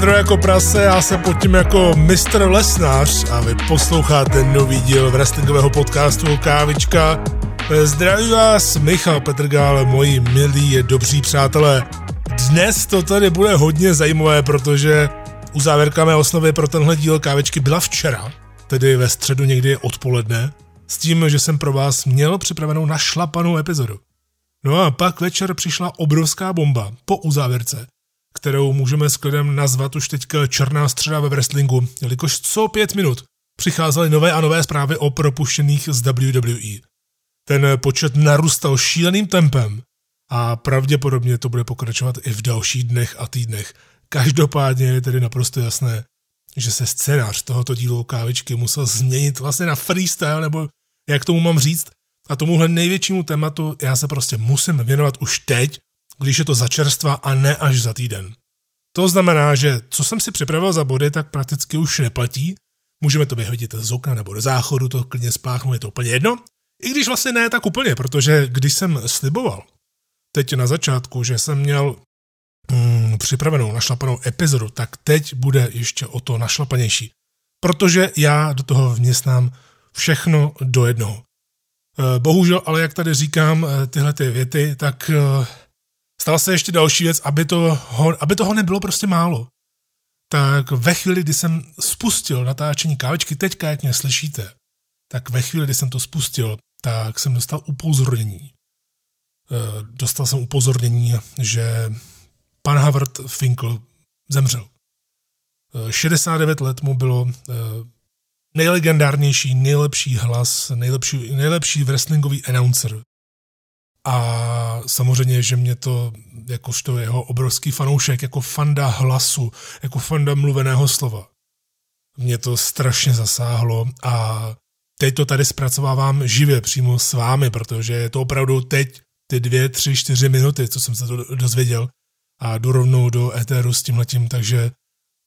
vedro jako prase, já se pod tím jako mistr lesnář a vy posloucháte nový díl wrestlingového podcastu Kávička. Zdraví vás Michal Petrgál, moji milí dobří přátelé. Dnes to tady bude hodně zajímavé, protože u závěrka mé osnovy pro tenhle díl Kávičky byla včera, tedy ve středu někdy odpoledne, s tím, že jsem pro vás měl připravenou našlapanou epizodu. No a pak večer přišla obrovská bomba po uzávěrce, kterou můžeme s klidem nazvat už teďka černá středa ve wrestlingu, jelikož co pět minut přicházely nové a nové zprávy o propuštěných z WWE. Ten počet narůstal šíleným tempem a pravděpodobně to bude pokračovat i v dalších dnech a týdnech. Každopádně je tedy naprosto jasné, že se scénář tohoto dílu kávičky musel změnit vlastně na freestyle, nebo jak tomu mám říct, a tomuhle největšímu tématu já se prostě musím věnovat už teď, když je to za čerstva a ne až za týden. To znamená, že co jsem si připravil za body, tak prakticky už neplatí. Můžeme to vyhodit z okna nebo do záchodu, to klidně spáchnu, je to úplně jedno. I když vlastně ne tak úplně, protože když jsem sliboval teď na začátku, že jsem měl mm, připravenou našlapanou epizodu, tak teď bude ještě o to našlapanější. Protože já do toho vměstnám všechno do jednoho. Eh, bohužel, ale jak tady říkám eh, tyhle ty věty, tak eh, stala se ještě další věc, aby, to, aby toho nebylo prostě málo. Tak ve chvíli, kdy jsem spustil natáčení kávečky, teďka jak mě slyšíte, tak ve chvíli, kdy jsem to spustil, tak jsem dostal upozornění. Dostal jsem upozornění, že pan Howard Finkel zemřel. 69 let mu bylo nejlegendárnější, nejlepší hlas, nejlepší, nejlepší wrestlingový announcer. A samozřejmě, že mě to, jakožto jeho obrovský fanoušek, jako fanda hlasu, jako fanda mluveného slova, mě to strašně zasáhlo a teď to tady zpracovávám živě přímo s vámi, protože je to opravdu teď ty dvě, tři, čtyři minuty, co jsem se to dozvěděl a jdu rovnou do éteru s tímhletím, takže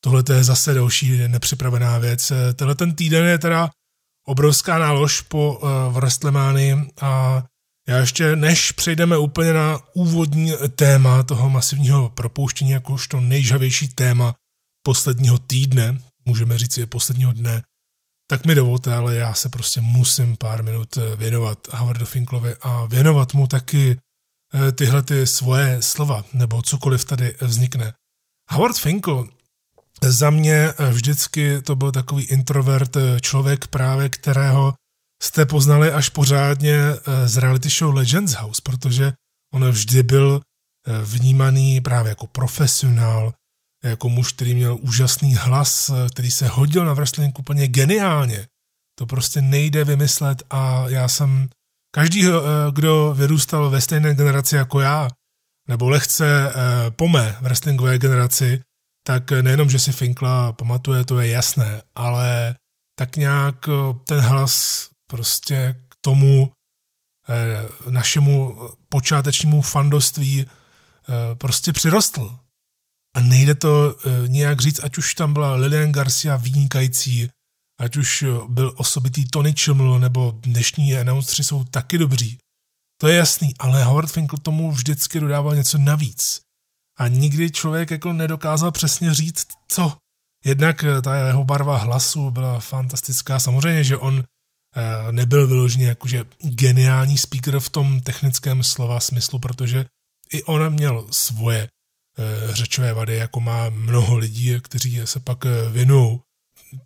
Tohle je zase další nepřipravená věc. Tenhle ten týden je teda obrovská nálož po uh, Wrestlemánii a já ještě, než přejdeme úplně na úvodní téma toho masivního propouštění, jakožto nejžavější téma posledního týdne, můžeme říct i posledního dne, tak mi dovolte, ale já se prostě musím pár minut eh, věnovat Howardu Finklovi a věnovat mu taky eh, tyhle ty svoje slova, nebo cokoliv tady vznikne. Howard Finkel za mě eh, vždycky to byl takový introvert eh, člověk právě, kterého jste poznali až pořádně eh, z reality show Legends House, protože on vždy byl vnímaný právě jako profesionál, jako muž, který měl úžasný hlas, který se hodil na wrestling úplně geniálně. To prostě nejde vymyslet a já jsem každý, kdo vyrůstal ve stejné generaci jako já, nebo lehce po mé wrestlingové generaci, tak nejenom, že si Finkla pamatuje, to je jasné, ale tak nějak eh, ten hlas prostě k tomu eh, našemu počátečnímu fandoství eh, prostě přirostl. A nejde to nějak říct, ať už tam byla Lilian Garcia vynikající, ať už byl osobitý Tony Chiml, nebo dnešní announceri jsou taky dobří. To je jasný, ale Howard Finkel tomu vždycky dodával něco navíc a nikdy člověk jako nedokázal přesně říct, co. Jednak ta jeho barva hlasu byla fantastická. Samozřejmě, že on nebyl vyložený jakože geniální speaker v tom technickém slova smyslu, protože i on měl svoje eh, řečové vady, jako má mnoho lidí, kteří se pak věnují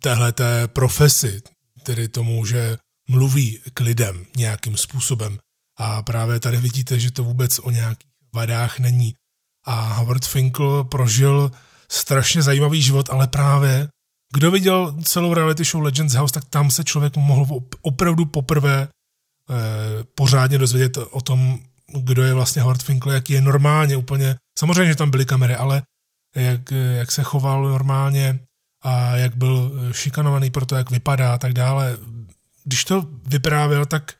téhle té profesi, tedy tomu, že mluví k lidem nějakým způsobem. A právě tady vidíte, že to vůbec o nějakých vadách není a Howard Finkel prožil strašně zajímavý život, ale právě kdo viděl celou reality show Legends House, tak tam se člověk mohl opravdu poprvé eh, pořádně dozvědět o tom, kdo je vlastně Howard Finkel, jak je normálně úplně, samozřejmě, že tam byly kamery, ale jak, jak se choval normálně a jak byl šikanovaný pro to, jak vypadá a tak dále. Když to vyprávěl, tak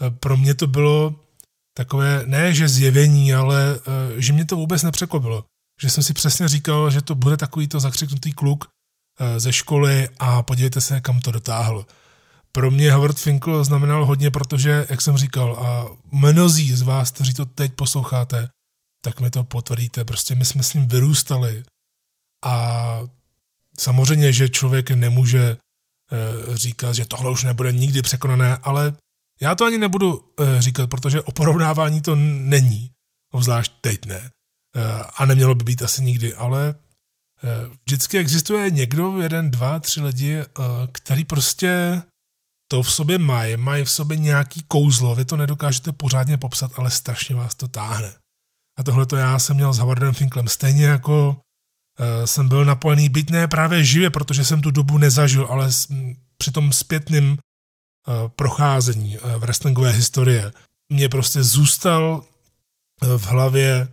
eh, pro mě to bylo takové, ne že zjevení, ale uh, že mě to vůbec nepřekvapilo. Že jsem si přesně říkal, že to bude takový to zakřiknutý kluk ze školy a podívejte se, kam to dotáhl. Pro mě Howard Finkel znamenal hodně, protože, jak jsem říkal, a mnozí z vás, kteří to teď posloucháte, tak mi to potvrdíte. Prostě my jsme s ním vyrůstali A samozřejmě, že člověk nemůže říkat, že tohle už nebude nikdy překonané, ale já to ani nebudu říkat, protože o porovnávání to není, obzvlášť teď ne. A nemělo by být asi nikdy, ale vždycky existuje někdo, jeden, dva, tři lidi, který prostě to v sobě mají, mají v sobě nějaký kouzlo, vy to nedokážete pořádně popsat, ale strašně vás to táhne. A tohle to já jsem měl s Howardem Finklem stejně jako uh, jsem byl napojený, byť ne právě živě, protože jsem tu dobu nezažil, ale při tom zpětným uh, procházení wrestlingové historie mě prostě zůstal v hlavě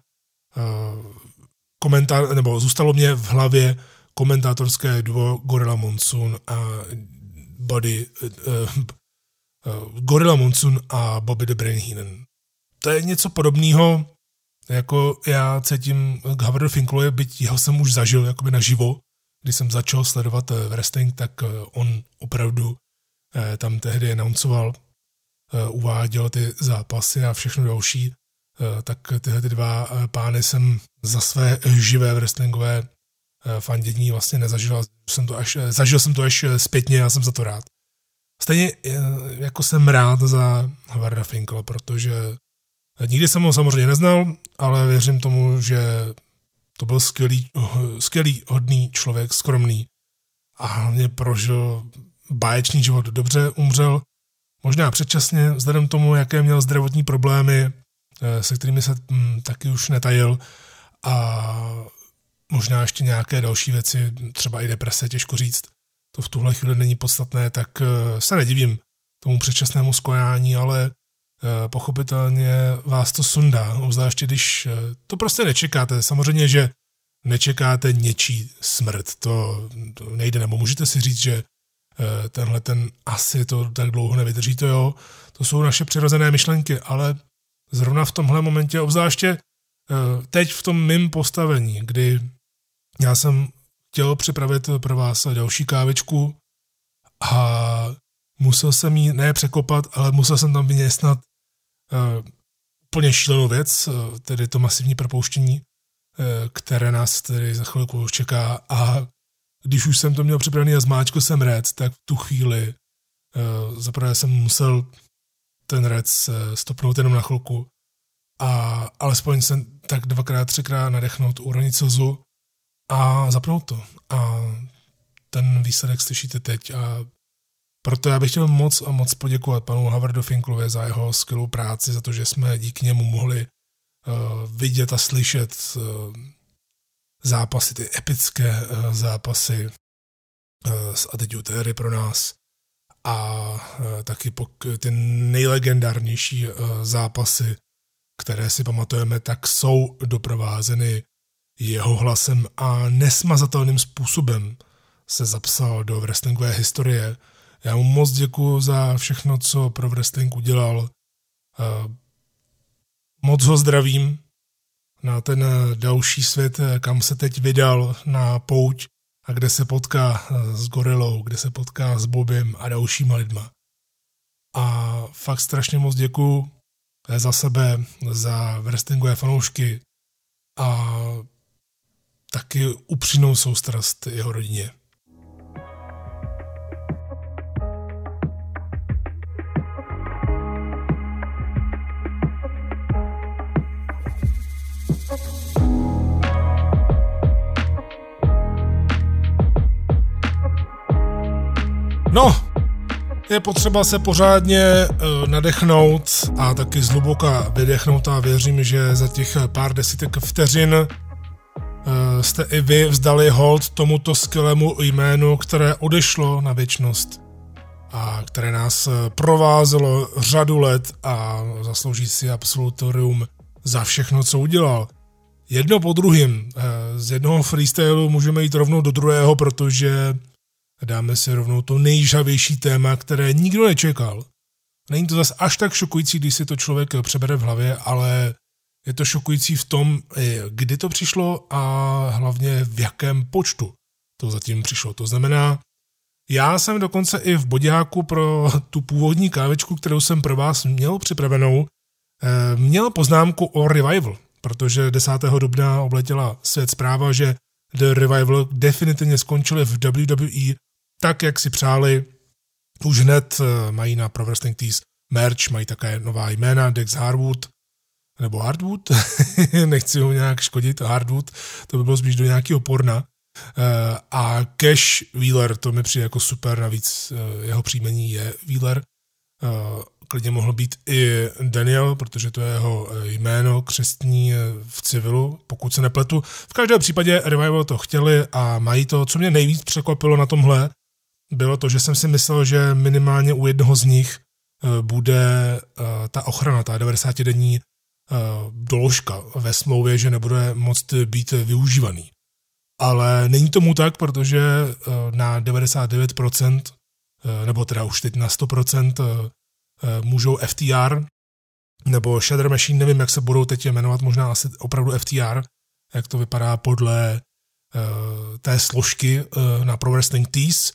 komentár, nebo zůstalo mě v hlavě komentátorské duo Gorilla Monsoon a Body, uh, uh, Gorilla Monsoon a Bobby the Brain. To je něco podobného, jako já cítím k Howardu Finklovi, byť jeho jsem už zažil jakoby naživo, když jsem začal sledovat wrestling, tak on opravdu tam tehdy announcoval, uváděl ty zápasy a všechno další, tak tyhle ty dva pány jsem za své živé wrestlingové Eh, fandění vlastně nezažil. Jsem to až, eh, zažil jsem to až eh, zpětně, já jsem za to rád. Stejně jako jsem rád za Havarda Finkel, protože nikdy jsem ho samozřejmě neznal, ale věřím tomu, že to byl skvělý, skvělý hodný člověk, skromný a hlavně prožil báječný život. Dobře umřel, možná předčasně, vzhledem tomu, jaké měl zdravotní problémy, se kterými se hm, taky už netajil a možná ještě nějaké další věci, třeba i deprese, těžko říct. To v tuhle chvíli není podstatné, tak eh, se nedivím tomu předčasnému skojání, ale eh, pochopitelně vás to sundá, obzvláště když eh, to prostě nečekáte. Samozřejmě, že nečekáte něčí smrt, to, to nejde, nebo můžete si říct, že tenhle ten asi to tak dlouho nevydrží, to jo, to jsou naše přirozené myšlenky, ale zrovna v tomhle momentě, obzvláště teď v tom mým postavení, kdy já jsem chtěl připravit pro vás další kávičku a musel jsem ji ne překopat, ale musel jsem tam vyměstnat uh, úplně šílenou věc, uh, tedy to masivní propouštění, které nás tedy za chvilku čeká. A když už jsem to měl připravený a zmáčkl jsem rec, tak v tu chvíli zaprvé jsem musel ten rec uh, stopnout jenom na chvilku a alespoň jsem tak dvakrát, třikrát nadechnout, uronit slzu a zapnout to. A ten výsledek slyšíte teď a proto já bych chtěl moc a moc poděkovat panu Havardu Finklovi za jeho skvělou práci, za to, že jsme díky němu mohli uh, vidět a slyšet uh, zápasy, ty epické uh, zápasy uh, z Attitude pro nás a uh, taky ty nejlegendárnější uh, zápasy, které si pamatujeme, tak jsou doprovázeny jeho hlasem a nesmazatelným způsobem se zapsal do wrestlingové historie. Já mu moc děkuji za všechno, co pro wrestling udělal. Moc ho zdravím na ten další svět, kam se teď vydal na pouť a kde se potká s Gorilou, kde se potká s Bobem a dalšíma lidma. A fakt strašně moc děkuji za sebe, za wrestlingové fanoušky a taky upřímnou soustrast jeho rodině. No, je potřeba se pořádně uh, nadechnout a taky zhluboka vydechnout a věřím, že za těch pár desítek vteřin Eh, jste i vy vzdali hold tomuto skvělému jménu, které odešlo na věčnost a které nás eh, provázelo řadu let a zaslouží si absolutorium za všechno, co udělal. Jedno po druhém. Eh, z jednoho freestylu můžeme jít rovnou do druhého, protože dáme si rovnou to nejžavější téma, které nikdo nečekal. Není to zase až tak šokující, když si to člověk přebere v hlavě, ale je to šokující v tom, kdy to přišlo a hlavně v jakém počtu to zatím přišlo. To znamená, já jsem dokonce i v bodějáku pro tu původní kávečku, kterou jsem pro vás měl připravenou, eh, měl poznámku o revival, protože 10. dubna obletěla svět zpráva, že The Revival definitivně skončili v WWE tak, jak si přáli. Už hned eh, mají na Pro Wrestling Tees merch, mají také nová jména, Dex Harwood, nebo Hardwood, nechci ho nějak škodit, Hardwood, to by bylo spíš do nějakého porna. Eh, a Cash Wheeler, to mi přijde jako super, navíc eh, jeho příjmení je Wheeler. Klidně mohl být i Daniel, protože to je jeho jméno křestní v civilu, pokud se nepletu. V každém případě Revival to chtěli a mají to. Co mě nejvíc překvapilo na tomhle, bylo to, že jsem si myslel, že minimálně u jednoho z nich eh, bude eh, ta ochrana, ta 90-denní eh, doložka ve smlouvě, že nebude moct být využívaný. Ale není tomu tak, protože na 99%, nebo teda už teď na 100% můžou FTR nebo Shader Machine, nevím, jak se budou teď jmenovat, možná asi opravdu FTR, jak to vypadá podle té složky na Pro Wrestling Tees,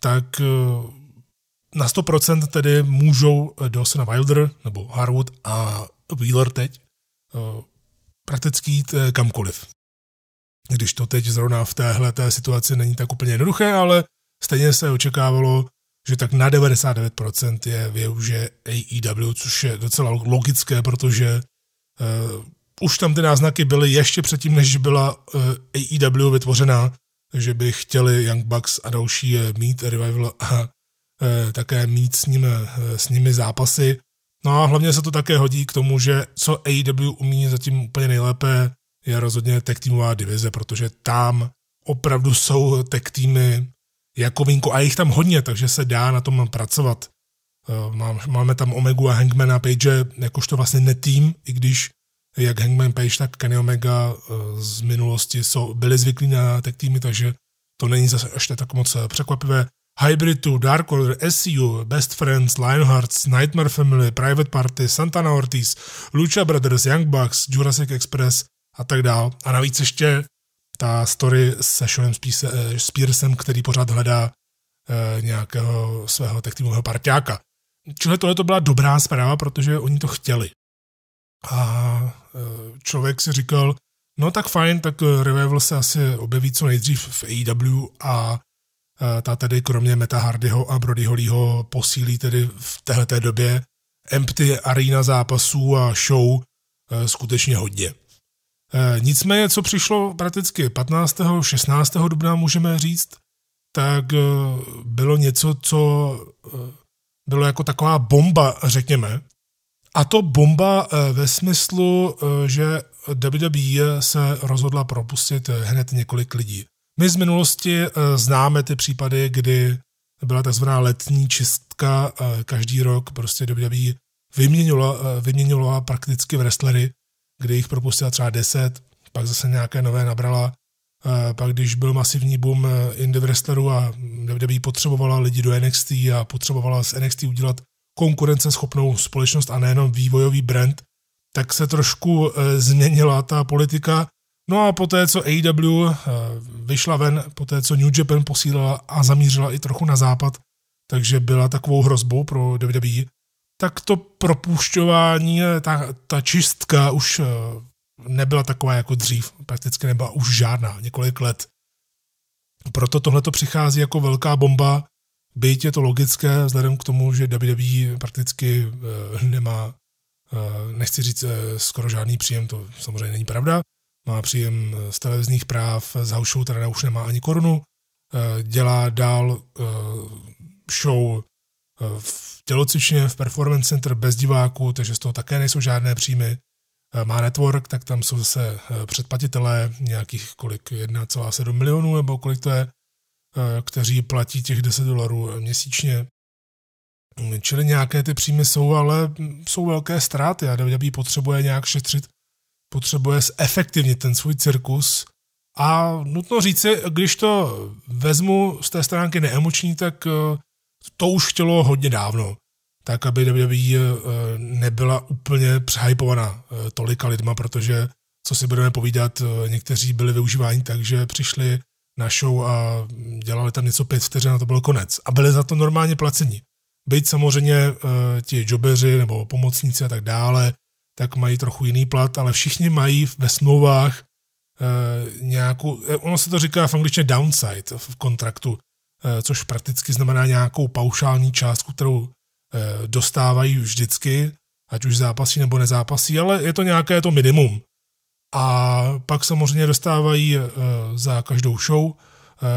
tak eh, na 100% tedy můžou eh, Dawson Wilder nebo Harwood a Wheeler teď eh, prakticky jít kamkoliv. Když to teď zrovna v téhle té situaci není tak úplně jednoduché, ale stejně se očekávalo, že tak na 99% je využije AEW, což je docela logické, protože uh, už tam ty náznaky byly ještě předtím, než byla uh, AEW vytvořená, že by chtěli Young Bucks a další mít revival a e, také mít s, ním, e, s nimi zápasy. No a hlavně se to také hodí k tomu, že co AEW umí zatím úplně nejlépe, je rozhodně tech týmová divize, protože tam opravdu jsou tech týmy jako vínko a jich tam hodně, takže se dá na tom pracovat. Máme tam Omegu a Hangmana Page jakožto vlastně netým, i když jak Hangman Page, tak Kenny Omega eh, z minulosti jsou, byli zvyklí na tech týmy, takže to není zase ještě tak moc eh, překvapivé. Hybrid 2, Dark Order, SCU, Best Friends, Lionhearts, Nightmare Family, Private Party, Santana Ortiz, Lucha Brothers, Young Bucks, Jurassic Express a tak dál. A navíc ještě ta story se Seanem eh, Spearsem, který pořád hledá nějakého svého tech týmového parťáka. Čili tohle to byla dobrá zpráva, protože oni to chtěli. A e, člověk si říkal, no tak fajn, tak e, Revival se asi objeví co nejdřív v AEW a e, ta tedy kromě Meta Hardyho a Brody Hollyho posílí tedy v této době empty arena zápasů a show skutečně hodně. Nicméně, co přišlo prakticky 15. 16. dubna, můžeme říct, tak bylo něco, co bylo jako taková bomba, řekněme, a to bomba eh, ve smyslu, eh, že WWE se rozhodla propustit eh, hned několik lidí. My z minulosti známe ty případy, kdy byla takzvaná letní čistka každý rok, prostě WWE vyměnila, vyměnila prakticky wrestlery, kdy jich propustila třeba 10, pak zase nějaké nové nabrala, pak když byl masivní boom indie wrestlerů a WWE potřebovala lidi do NXT a potřebovala z NXT udělat konkurenceschopnou společnost a nejenom vývojový brand, tak se trošku e, změnila ta politika. No a poté, co AEW e, vyšla ven, poté, co New Japan posílala a zamířila i trochu na západ, takže byla takovou hrozbou pro WWE, tak to propušťování, e, ta, ta čistka už nebyla taková jako dřív, prakticky nebyla už žádná, několik let. Proto tohle to přichází jako velká bomba Byť je to logické, vzhledem k tomu, že WWE prakticky uh, nemá, uh, nechci říct uh, skoro žádný příjem, to samozřejmě není pravda, má příjem z televizních práv, z house show teda už nemá ani korunu, dělá dál show v tělocvičně, v performance center bez diváků, takže z toho také nejsou žádné příjmy. Má network, tak tam jsou zase předplatitelé nějakých kolik, 1,7 milionů nebo kolik to je, Eh, kteří platí těch 10 dolarů měsíčně. Čili nějaké ty příjmy jsou, ale jsou velké ztráty a WWE potřebuje nějak šetřit, potřebuje zefektivnit ten svůj cirkus a nutno říci, když to vezmu z té stránky neemoční, tak eh, to už chtělo hodně dávno. Tak, aby WWE eh, nebyla úplně přehypovaná tolika lidma, protože, co si budeme povídat, někteří byli využíváni tak, že přišli na show a dělali tam něco pět vteřin a to byl konec. A byli za to normálně placeni. Byť samozřejmě uh, ti jobeři nebo pomocníci a tak dále, tak mají trochu jiný plat, ale všichni mají ve smlouvách nějakou, ono se to říká v angličtině downside v kontraktu, což prakticky znamená nějakou paušální částku, kterou dostávají vždycky, ať už zápasí nebo nezápasí, ale je to nějaké to minimum. A pak samozřejmě dostávají za každou show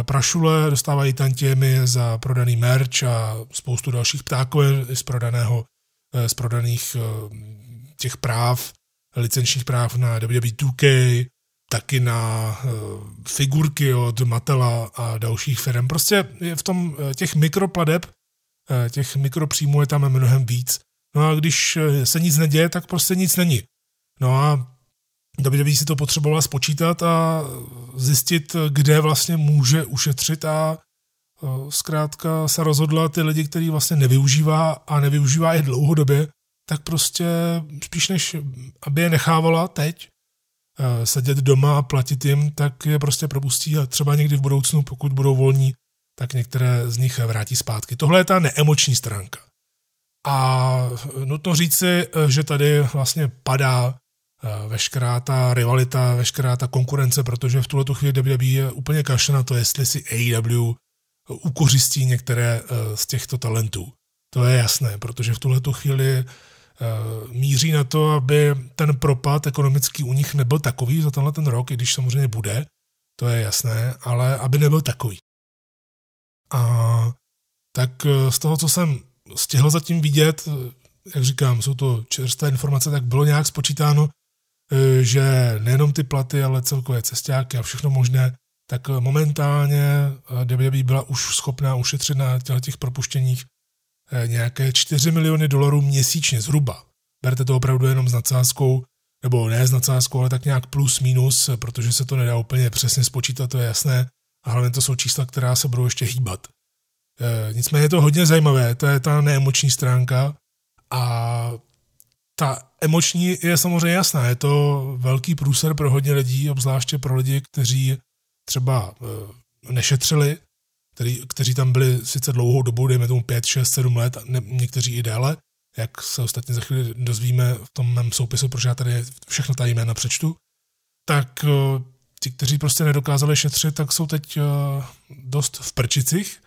prašule, dostávají tantiemy za prodaný merch a spoustu dalších ptáků z prodaného, z prodaných těch práv, licenčních práv na WWE 2K, taky na figurky od Matela a dalších firm. Prostě je v tom těch mikropladeb, těch mikropříjmů je tam mnohem víc. No a když se nic neděje, tak prostě nic není. No a WWE si to potřebovala spočítat a zjistit, kde vlastně může ušetřit a zkrátka se rozhodla ty lidi, který vlastně nevyužívá a nevyužívá je dlouhodobě, tak prostě spíš než aby je nechávala teď eh, sedět doma a platit jim, tak je prostě propustí a třeba někdy v budoucnu, pokud budou volní, tak některé z nich vrátí zpátky. Tohle je ta neemoční stránka. A nutno říci, že tady vlastně padá veškerá ta rivalita, veškerá ta konkurence, protože v tuhle chvíli WWE je úplně kašle na to, jestli si AEW ukořistí některé z těchto talentů. To je jasné, protože v tuhle chvíli Eh, míří na to, aby ten propad ekonomický u nich nebyl takový za tenhle ten rok, i když samozřejmě bude, to je jasné, ale aby nebyl takový. A tak eh, z toho, co jsem stihl zatím vidět, eh, jak říkám, jsou to čerstvé informace, tak bylo nějak spočítáno, že nejenom ty platy, ale celkové cestáky a všechno možné, tak momentálně WWE byla už schopná ušetřit na těch propuštěních Eh, nějaké 4 miliony dolarů měsíčně zhruba. Berte to opravdu jenom s nadsázkou, nebo ne s nadsázkou, ale tak nějak plus minus, protože se to nedá úplně přesně spočítat, to je jasné. A hlavně to jsou čísla, která se budou ještě hýbat. E, nicméně je to hodně zajímavé, to je ta neemoční stránka a ta emoční je samozřejmě jasná, je to velký průser pro hodně lidí, obzvláště pro lidi, kteří třeba e, nešetřili, který, kteří tam byli sice dlouhou dobu, dejme tomu 5, 6, 7 let, ne, někteří i déle, jak se ostatně za chvíli dozvíme v tom mém soupisu, protože já tady všechno ta jména přečtu, tak uh, ti, kteří prostě nedokázali šetřit, tak jsou teď uh, dost v prčicích,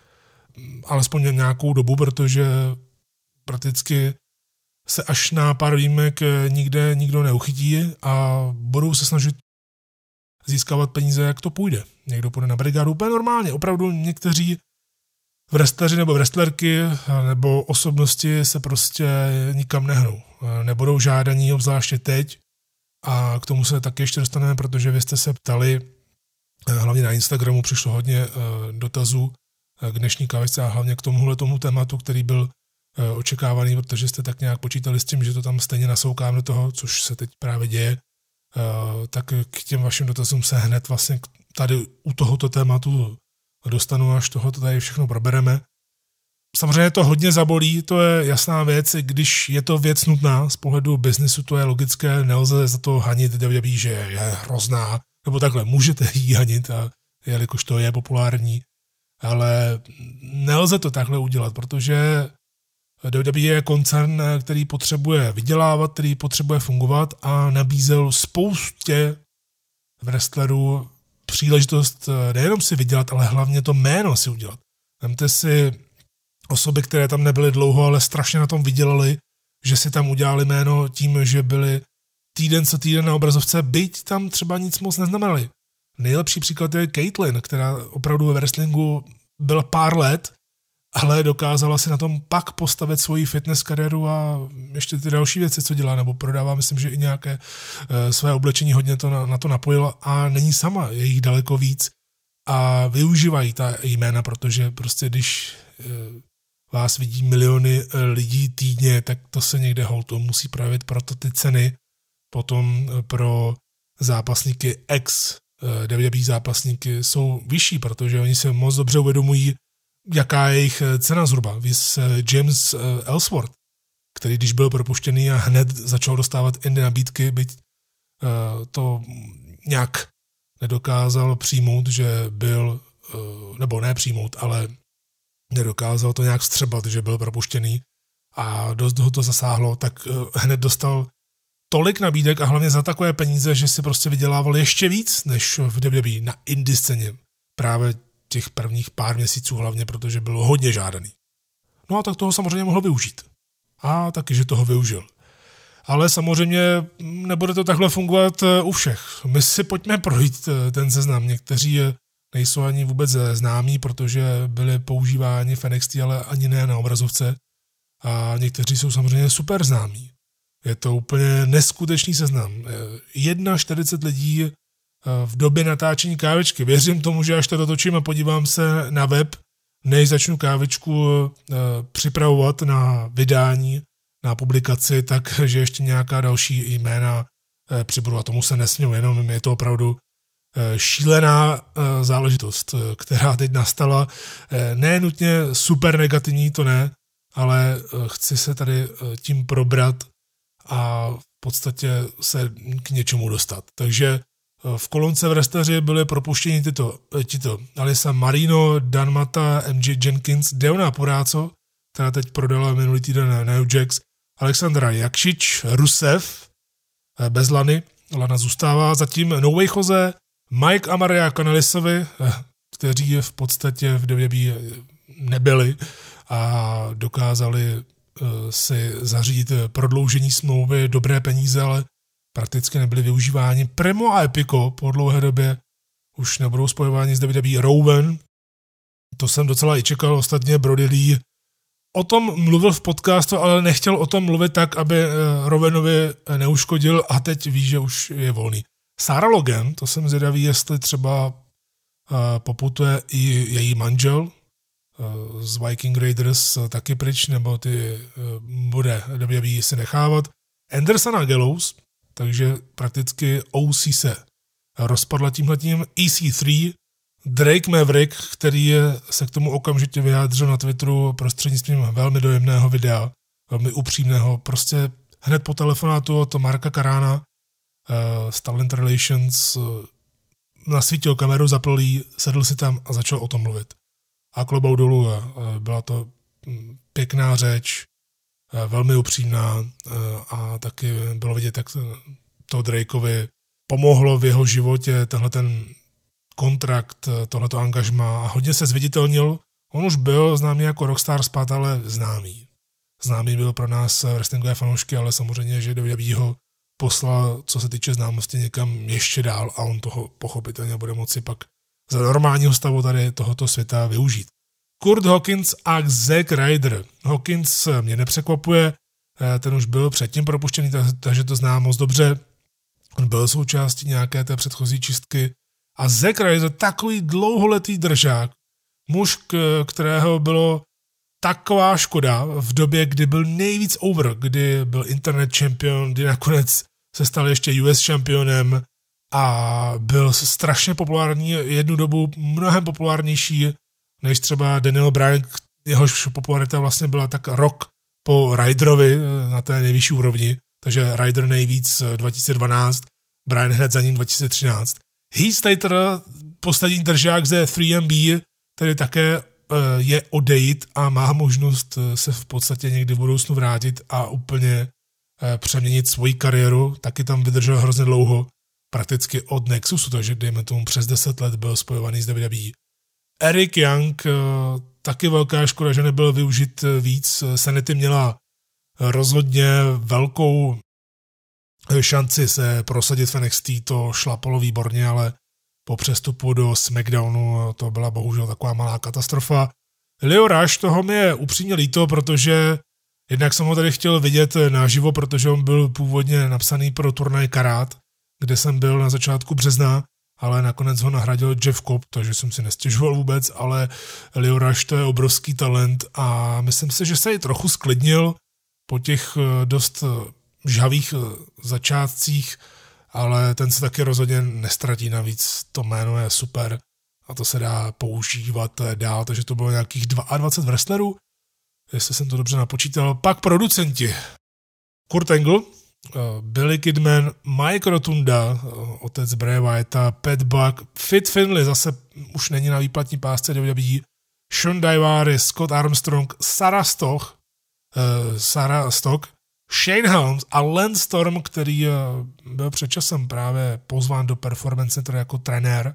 alespoň nějakou dobu, protože prakticky se až na pár výjimek eh, nikde nikdo neuchytí a budou se snažit získávat peníze, jak to půjde. Někdo půjde na brigádu úplně normálně. Opravdu někteří wrestleri nebo wrestlerky nebo osobnosti se prostě nikam nehnou. Nebudou žádaní, obzvláště teď. A k tomu se taky ještě dostaneme, protože vy jste se ptali, hlavně na Instagramu přišlo hodně eh, dotazů k dnešní kavice a hlavně k tomuhle tomu tématu, který byl eh, očekávaný, protože jste tak nějak počítali s tím, že to tam stejně nasoukám do toho, což se teď právě děje. Eh, tak k těm vašim dotazům se hned vlastně tady u tohoto tématu dostanu, až tohoto tady všechno probereme. Samozřejmě to hodně zabolí, to je jasná věc, když je to věc nutná z pohledu biznesu, to je logické, nelze za to hanit WWE, že je hrozná, nebo takhle, můžete jí hanit, a, jelikož to je populární, ale nelze to takhle udělat, protože WWE je koncern, který potřebuje vydělávat, který potřebuje fungovat a nabízel spoustě wrestlerů příležitost eh, nejenom si vydělat, ale hlavně to jméno si udělat. Vemte si osoby, které tam nebyly dlouho, ale strašně na tom vydělali, že si tam udělali jméno tím, že byli týden co týden na obrazovce, byť tam třeba nic moc neznamenali. Nejlepší příklad je Caitlyn, která opravdu ve wrestlingu byla pár let ale dokázala si na tom pak postavit svoji fitness kariéru a ještě ty další věci, co dělá, nebo prodává, myslím, že i nějaké e, své oblečení hodně to na, na to napojila a není sama, je jich daleko víc a využívají ta jména, protože prostě když e, vás vidí miliony e, lidí týdně, tak to se někde holto musí projevit, proto ty ceny potom pro zápasníky ex WWE zápasníky jsou vyšší, protože oni se moc dobře uvědomují, jaká je jejich eh, cena zhruba. Vys eh, James eh, Ellsworth, který když byl propuštěný a hned začal dostávat indy nabídky, byť to nějak nedokázal přijmout, že byl, nebo ne přijmout, ale nedokázal to nějak střebat, že byl propuštěný a dost ho to zasáhlo, tak hned dostal tolik nabídek a hlavně za takové peníze, že si prostě vydělával ještě víc než v WWE na indie scéně. Právě těch prvních pár měsíců hlavně, protože byl hodně žádaný. No a tak toho samozřejmě mohl využít. A taky, že toho využil. Ale samozřejmě nebude to takhle fungovat eh, u všech. My si pojďme projít eh, ten seznam. Někteří eh, nejsou ani vůbec známí, protože byli používáni v NXT, ale ani ne na obrazovce. A někteří jsou samozřejmě super známí. Je to úplně neskutečný seznam. 41 lidí v době natáčení kávečky. Věřím tomu, že až to dotočím a podívám se na web, než začnu kávečku připravovat na vydání, na publikaci, takže ještě nějaká další jména eh, přibudu a tomu se nesměl, jenom je to opravdu eh, šílená eh, záležitost, která teď nastala. Ne nutně super negativní, to ne, ale chci se tady tím probrat a v podstatě se k něčemu dostat. Takže v kolonce v restaři byly propuštěni tyto, tyto Alisa Marino, Danmata, MJ Jenkins, Deona Poráco, která teď prodala minulý týden na New Jacks, Alexandra Jakšič, Rusev, eh, bez Lany, Lana zůstává, zatím No Way Jose, Mike a Maria Kanalisovi, eh, kteří v podstatě v WWE nebyli a dokázali eh, si zařídit prodloužení smlouvy, dobré peníze, ale prakticky nebyly využíváni. Primo a Epico po dlouhé době už nebudou spojováni s WWE. Rowan, to jsem docela i čekal, ostatně Brody Lee o tom mluvil v podcastu, ale nechtěl o tom mluvit tak, aby eh, Rovenovi eh, neuškodil a teď ví, že už je volný. Sarah Logan, to jsem zvědavý, jestli třeba eh, poputuje i její manžel z Viking Raiders taky pryč, nebo ty bude WWE si nechávat. Anderson a Gallows, takže prakticky OC se rozpadla tímhletím. EC3 Drake Maverick, který se k tomu okamžitě vyjádřil na Twitteru prostřednictvím velmi dojemného videa, velmi upřímného, prostě hned po telefonátu od Marka Karána z Talent Relations uh, nasvítil kameru, zapl jí, sedl si tam a začal o tom mluvit. A klobou dolů uh, byla to hm, pěkná řeč, velmi upřímná uh, a taky bylo vidět, jak to Drakeovi pomohlo v jeho životě tenhle ten kontrakt, eh, tohleto angažma a hodně se zviditelnil. On už byl známý jako rockstar spát, ale známý. Známý byl pro nás eh, wrestlingové fanoušky, ale samozřejmě, že WWE ho poslal, co se týče známosti, někam ještě dál a on toho pochopitelně bude moci pak za normálního stavu tady tohoto světa využít. Kurt Hawkins a Zack Ryder. Hawkins eh, mě nepřekvapuje, ten už byl předtím propuštěný, takže to znám moc dobře. On byl součástí nějaké té předchozí čistky a Zack Ryder, takový dlouholetý držák, muž, kterého bylo taková škoda v době, kdy byl nejvíc over, kdy byl internet champion, kdy nakonec se stal ještě US championem a byl strašně populární, jednu dobu mnohem populárnější než třeba Daniel Bryan, jehož popularita vlastně byla tak rok po Ryderovi na té nejvyšší úrovni, takže Ryder nejvíc 2012, Bryan hned za ním 2013. Heath Slater, poslední držák ze 3MB, který také eh, je odejít a má možnost eh, se v podstatě někdy v budoucnu vrátit a úplně eh, přeměnit svoji kariéru. Taky tam vydržel hrozně dlouho, prakticky od Nexusu, takže dejme tomu přes 10 let byl spojovaný s WWE. Eric Young, taky velká škoda, že nebyl využit víc. Sanity měla rozhodně velkou šanci se prosadit v NXT, to šlapalo výborně, ale po přestupu do SmackDownu to byla bohužel taková malá katastrofa. Leo Rush, toho mi je upřímně líto, protože jednak jsem ho tady chtěl vidět naživo, protože on byl původně napsaný pro turnaj Karát, kde jsem byl na začátku března, ale nakonec ho nahradil Jeff Cobb, takže jsem si nestěžoval vůbec, ale Rush to je obrovský talent a myslím si, že se i trochu sklidnil po těch eh, dost žhavých eh, začátcích, ale ten se taky rozhodně nestratí, navíc to jméno je super a to se dá používat eh, dál, takže to bylo nějakých 22 wrestlerů, jestli jsem to dobře napočítal. Pak producenti. Kurt Angle, eh, Billy Kidman, Mike Rotunda, otec Bray Wyatta, Pat Buck, Fit Finley, zase už není na výplatní pásce WWE, Sean Daivari, Scott Armstrong, Sarah Stoch, uh, Sarah Stock, Shane Helms a Lance Storm, který byl před časem právě pozván do Performance Center jako trenér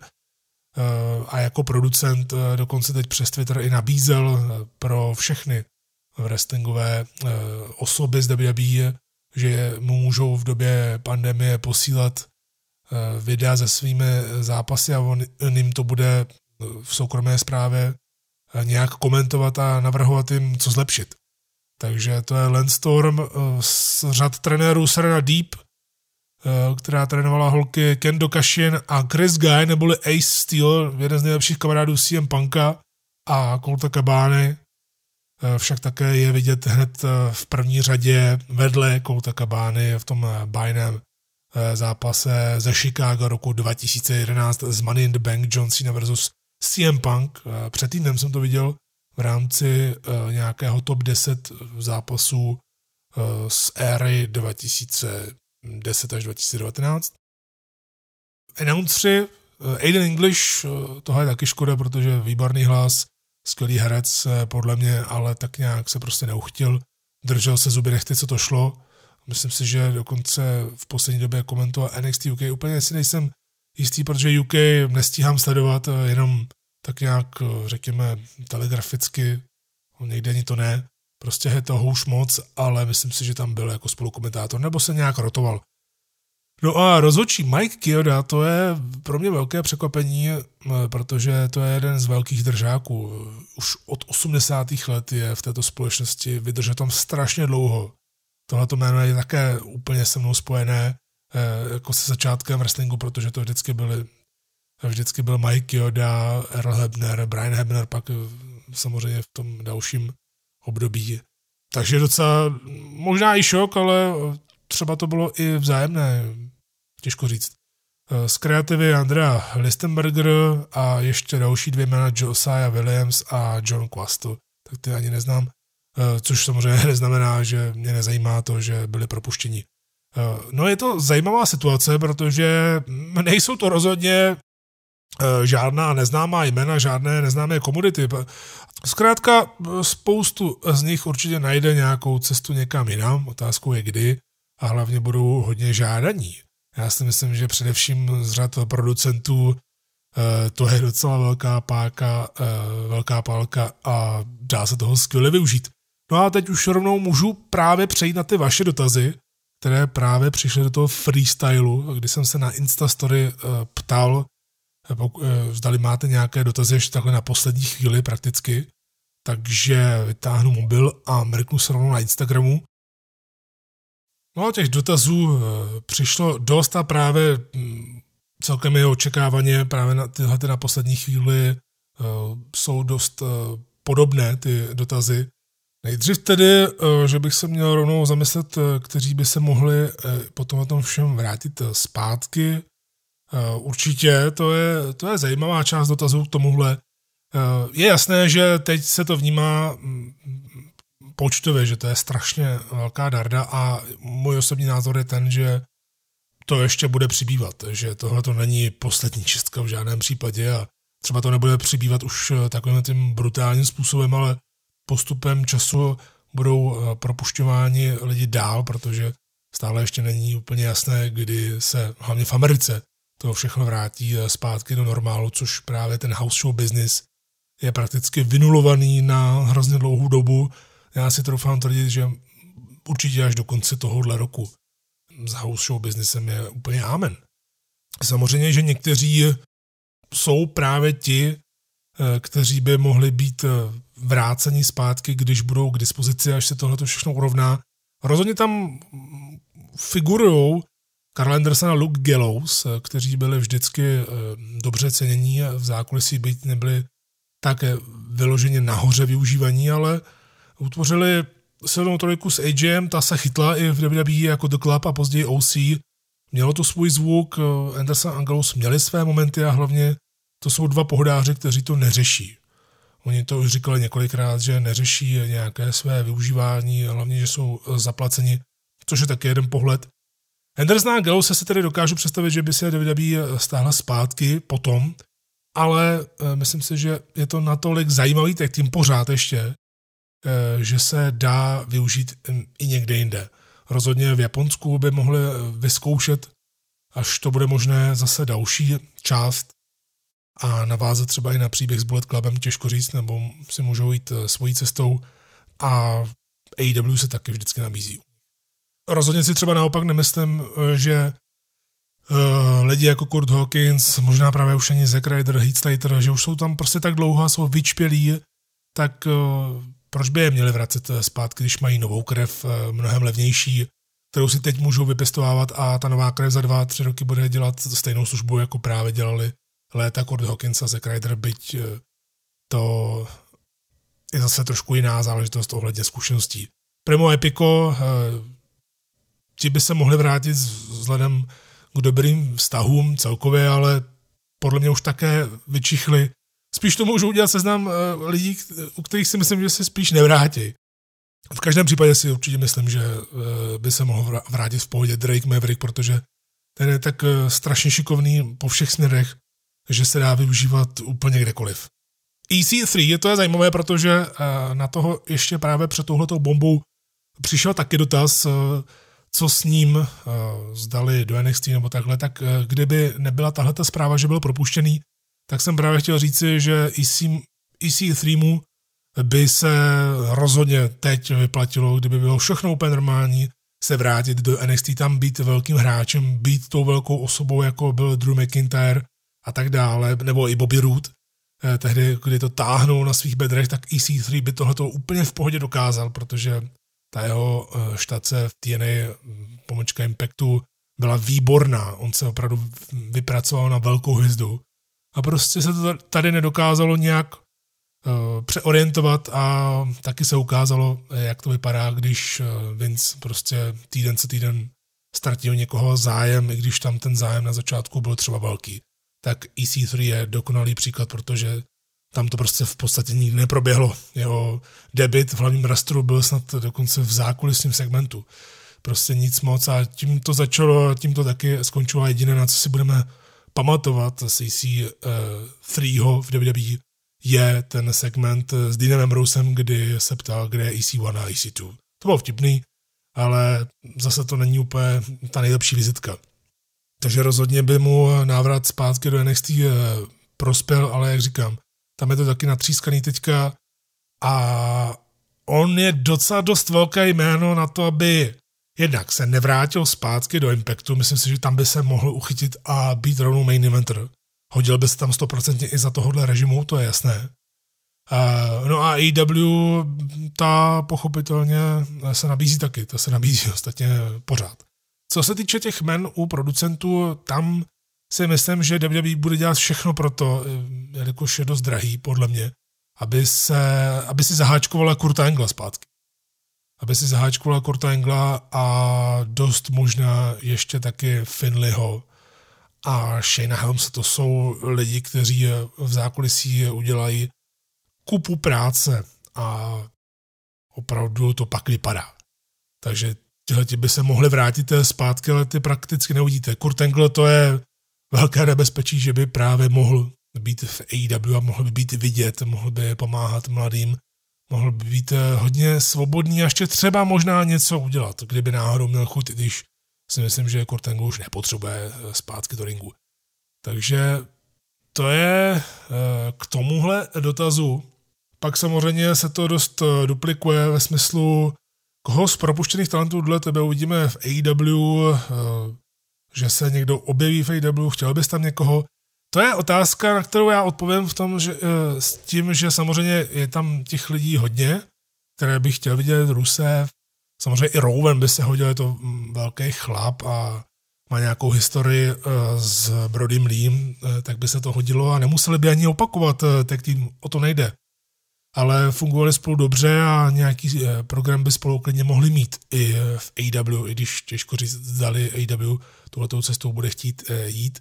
a jako producent, dokonce teď přes Twitter i nabízel pro všechny wrestlingové osoby z WWE, že mu můžou v době pandemie posílat videa se svými zápasy a on, jim to bude v soukromé zprávě nějak komentovat a navrhovat jim, co zlepšit. Takže to je Landstorm eh, z řad trenérů Serena Deep, eh, která trénovala holky Kendo Kashin a Chris Guy, neboli Ace Steel, jeden z nejlepších kamarádů CM Punka a Colta Cabány. Eh, však také je vidět hned v první řadě vedle Colta Cabány v tom bajném zápase ze Chicago roku 2011 z Money in the Bank John Cena versus CM Punk. Před týdnem jsem to viděl v rámci nějakého top 10 zápasů z éry 2010 až 2019. Announceri Aiden English, tohle je taky škoda, protože výborný hlas, skvělý herec podle mě, ale tak nějak se prostě neuchtil. Držel se zuby nechty, co to šlo. Myslím si, že dokonce v poslední době komentoval NXT UK. Úplně si nejsem jistý, protože UK nestíhám sledovat, jenom tak nějak, eh, řekněme, telegraficky, někde ani to ne, prostě je to houš moc, ale myslím si, že tam byl jako spolukomentátor, nebo se nějak rotoval. No a rozhodčí Mike Kyoda, to je pro mě velké překvapení, eh, protože to je jeden z velkých držáků. Už od 80. let je v této společnosti, vydržel tam strašně dlouho. Tohle jméno je také úplně se mnou spojené eh, jako se začátkem wrestlingu, protože to vždycky byly vždycky byl Mike Yoda, Earl Hebner, Brian Hebner pak eh, samozřejmě v tom dalším období. Takže docela možná i šok, ale třeba to bylo i vzájemné, těžko říct. Eh, z kreativy Andrea Listenberger a ještě další dvě jména Josiah Williams a John Quasto, tak ty ani neznám, eh, což samozřejmě neznamená, že mě nezajímá to, že byli propuštěni. No je to zajímavá situace, protože nejsou to rozhodně Eh, žádná neznámá jména, žádné neznámé komodity. Zkrátka spoustu z nich určitě najde nějakou cestu někam jinam, otázkou je kdy a hlavně budou hodně žádaní. Já si myslím, že především z řad producentů eh, to je docela velká páka, eh, velká pálka a dá se toho skvěle využít. No a teď už rovnou můžu právě přejít na ty vaše dotazy, které právě přišly do toho freestylu, kdy jsem se na Instastory ptal, Eh, zdali máte nějaké dotazy ještě takhle na poslední chvíli prakticky, takže vytáhnu mobil a mrknu se rovnou na Instagramu. No těch dotazů eh, přišlo dost a právě hm, celkem je očekávaně právě na tyhle na poslední chvíli eh, jsou dost podobné ty dotazy. Nejdřív tedy, že bych se měl rovnou zamyslet, kteří by se mohli potom o tom všem vrátit zpátky. Eh, určitě, to je, to je zajímavá část dotazů k tomuhle. Eh, je jasné, že teď se to vnímá mm, počtově, že to je strašně velká darda a můj osobní názor je ten, že to ještě bude přibývat, že tohle to není poslední čistka v žádném případě a třeba to nebude přibývat už eh, takovým tím brutálním způsobem, ale postupem času budou propušťováni lidi dál, protože stále ještě není úplně jasné, kdy se hlavně v Americe to všechno vrátí eh, zpátky do normálu, což právě ten house show business je prakticky vynulovaný na hrozně dlouhou dobu. Já si troufám tvrdit, že určitě až do konce tohohle roku s house show businessem je úplně amen. Samozřejmě, že někteří jsou právě ti, eh, kteří by mohli být eh, vráceni zpátky, když budou k dispozici, až se tohle všechno urovná. Rozhodně tam figurují Karl Anderson a Luke Gallows, eh, kteří byli vždycky dobře cenění a v zákulisí byť nebyli tak vyloženě nahoře využívaní, ale utvořili silnou trojku s AJM, ta se chytla i v WWE jako The Club a později OC. Mělo to svůj zvuk, Anderson a Gallows měli své momenty a hlavně to jsou dva pohodáři, kteří to neřeší. Oni to už říkali několikrát, že neřeší nějaké své využívání, hlavně, že jsou zaplaceni, což je taky jeden pohled. Henderson a Gallows se tedy dokážu představit, že by se WWE stáhla zpátky potom, ale eh, myslím si, že je to natolik zajímavý tak tím pořád ještě, eh, že se dá využít i někde jinde. rozhodně v Japonsku by mohli vyzkoušet, až to bude možné zase další část a navázat třeba i na příběh s Bullet Clubem, těžko říct, nebo si můžou jít eh, svojí cestou a AEW se taky vždycky nabízí. Rozhodně si třeba naopak nemyslím, eh, že uh, lidi jako Kurt Hawkins, možná právě už ani Zack Ryder, Heath Slater, že už jsou tam prostě tak dlouho a jsou vyčpělí, tak uh, proč by je měli vracet zpátky, když mají novou krev, uh, mnohem levnější, kterou si teď můžou vypěstovávat a ta nová krev za dva, tři roky bude dělat stejnou službu, jako právě dělali léta Kurt Hawkins a Zack Ryder, byť to je zase trošku jiná záležitost ohledně zkušeností. Primo Epico, ti by se mohli vrátit vzhledem k dobrým vztahům celkově, ale podle mě už také vyčichli. Spíš to můžou udělat seznam eh, lidí, u kterých si myslím, že se spíš nevrátí. V každém případě si určitě myslím, že eh, by se mohl vrátit v pohodě Drake Maverick, protože ten je tak eh, strašně šikovný po všech směrech, že se dá využívat úplně kdekoliv. EC3 je to je zajímavé, protože na toho ještě právě před touhletou bombou přišel taky dotaz, co s ním zdali do NXT nebo takhle, tak kdyby nebyla tahle ta zpráva, že byl propuštěný, tak jsem právě chtěl říci, že EC, EC3 mu by se rozhodně teď vyplatilo, kdyby bylo všechno úplně normální, se vrátit do NXT, tam být velkým hráčem, být tou velkou osobou, jako byl Drew McIntyre a tak dále, nebo i Bobby Roode, eh, tehdy, kdy to táhnou na svých bedrech, tak EC3 by tohleto úplně v pohodě dokázal, protože ta jeho eh, štace v TNA pomočka Impactu byla výborná. On se opravdu vypracoval na velkou hvězdu. A prostě se to tady nedokázalo nějak uh, přeorientovat a taky se ukázalo, jak to vypadá, když uh, Vince prostě týden co týden ztratil někoho zájem, i když tam ten zájem na začátku byl třeba velký. Tak EC3 je dokonalý příklad, protože tam to prostě v podstatě nikdy neproběhlo. Jeho debit v hlavním rastru byl snad dokonce v zákulisním segmentu. Prostě nic moc a tím to začalo tím to taky skončilo a jediné, na co si budeme pamatovat z EC3 uh, v WWE, je ten segment s Deanem Ambrosem, kdy se ptal, kde je EC1 a EC2. To bylo vtipný, ale zase to není úplně ta nejlepší vizitka. Takže rozhodně by mu návrat zpátky do NXT eh, prospěl, ale jak říkám, tam je to taky natřískaný teďka a on je docela dost velké jméno na to, aby jednak se nevrátil zpátky do Impactu, myslím si, že tam by se mohl uchytit a být rovnou main eventer. Hodil by se tam stoprocentně i za tohohle režimu, to je jasné. Uh, no a AEW, ta pochopitelně se nabízí taky, ta se nabízí ostatně pořád. Co se týče těch men u producentů, tam si myslím, že WWE bude dělat všechno pro to, jelikož je dost drahý, podle mě, aby, se, aby si zaháčkovala Kurta Engla zpátky. Aby si zaháčkovala Kurta Engla a dost možná ještě taky Finleyho a Shane Helms. To jsou lidi, kteří v zákulisí udělají kupu práce a opravdu to pak vypadá. Takže tyhle by se mohli vrátit zpátky, ale ty prakticky neuvidíte. Kurt Angle to je velké nebezpečí, že by právě mohl být v AEW a mohl by být vidět, mohl by pomáhat mladým, mohl být eh, hodně svobodný a ještě třeba možná něco udělat, kdyby náhodou měl chuť, když si myslím, že Kurt Angle už nepotřebuje eh, zpátky do ringu. Takže to je eh, k tomuhle dotazu. Pak samozřejmě se to dost duplikuje ve smyslu, koho z propuštěných talentů dle tebe uvidíme v AEW, že se někdo objeví v AW, chtěl bys tam někoho? To je otázka, na kterou já odpovím v tom, že, eh, s tím, že samozřejmě je tam těch lidí hodně, které bych chtěl vidět, Rusev, samozřejmě i Rowan by se hodil, je to mm, velký chlap a má nějakou historii eh, s Brodym Leem, eh, tak by se to hodilo a nemuseli by ani opakovat, tak tím o to nejde. Ale fungovali spolu dobře a nějaký program by spolu klidně mohli mít i v AW, i když těžko říct, zdali AW tuhletou cestou bude chtít jít.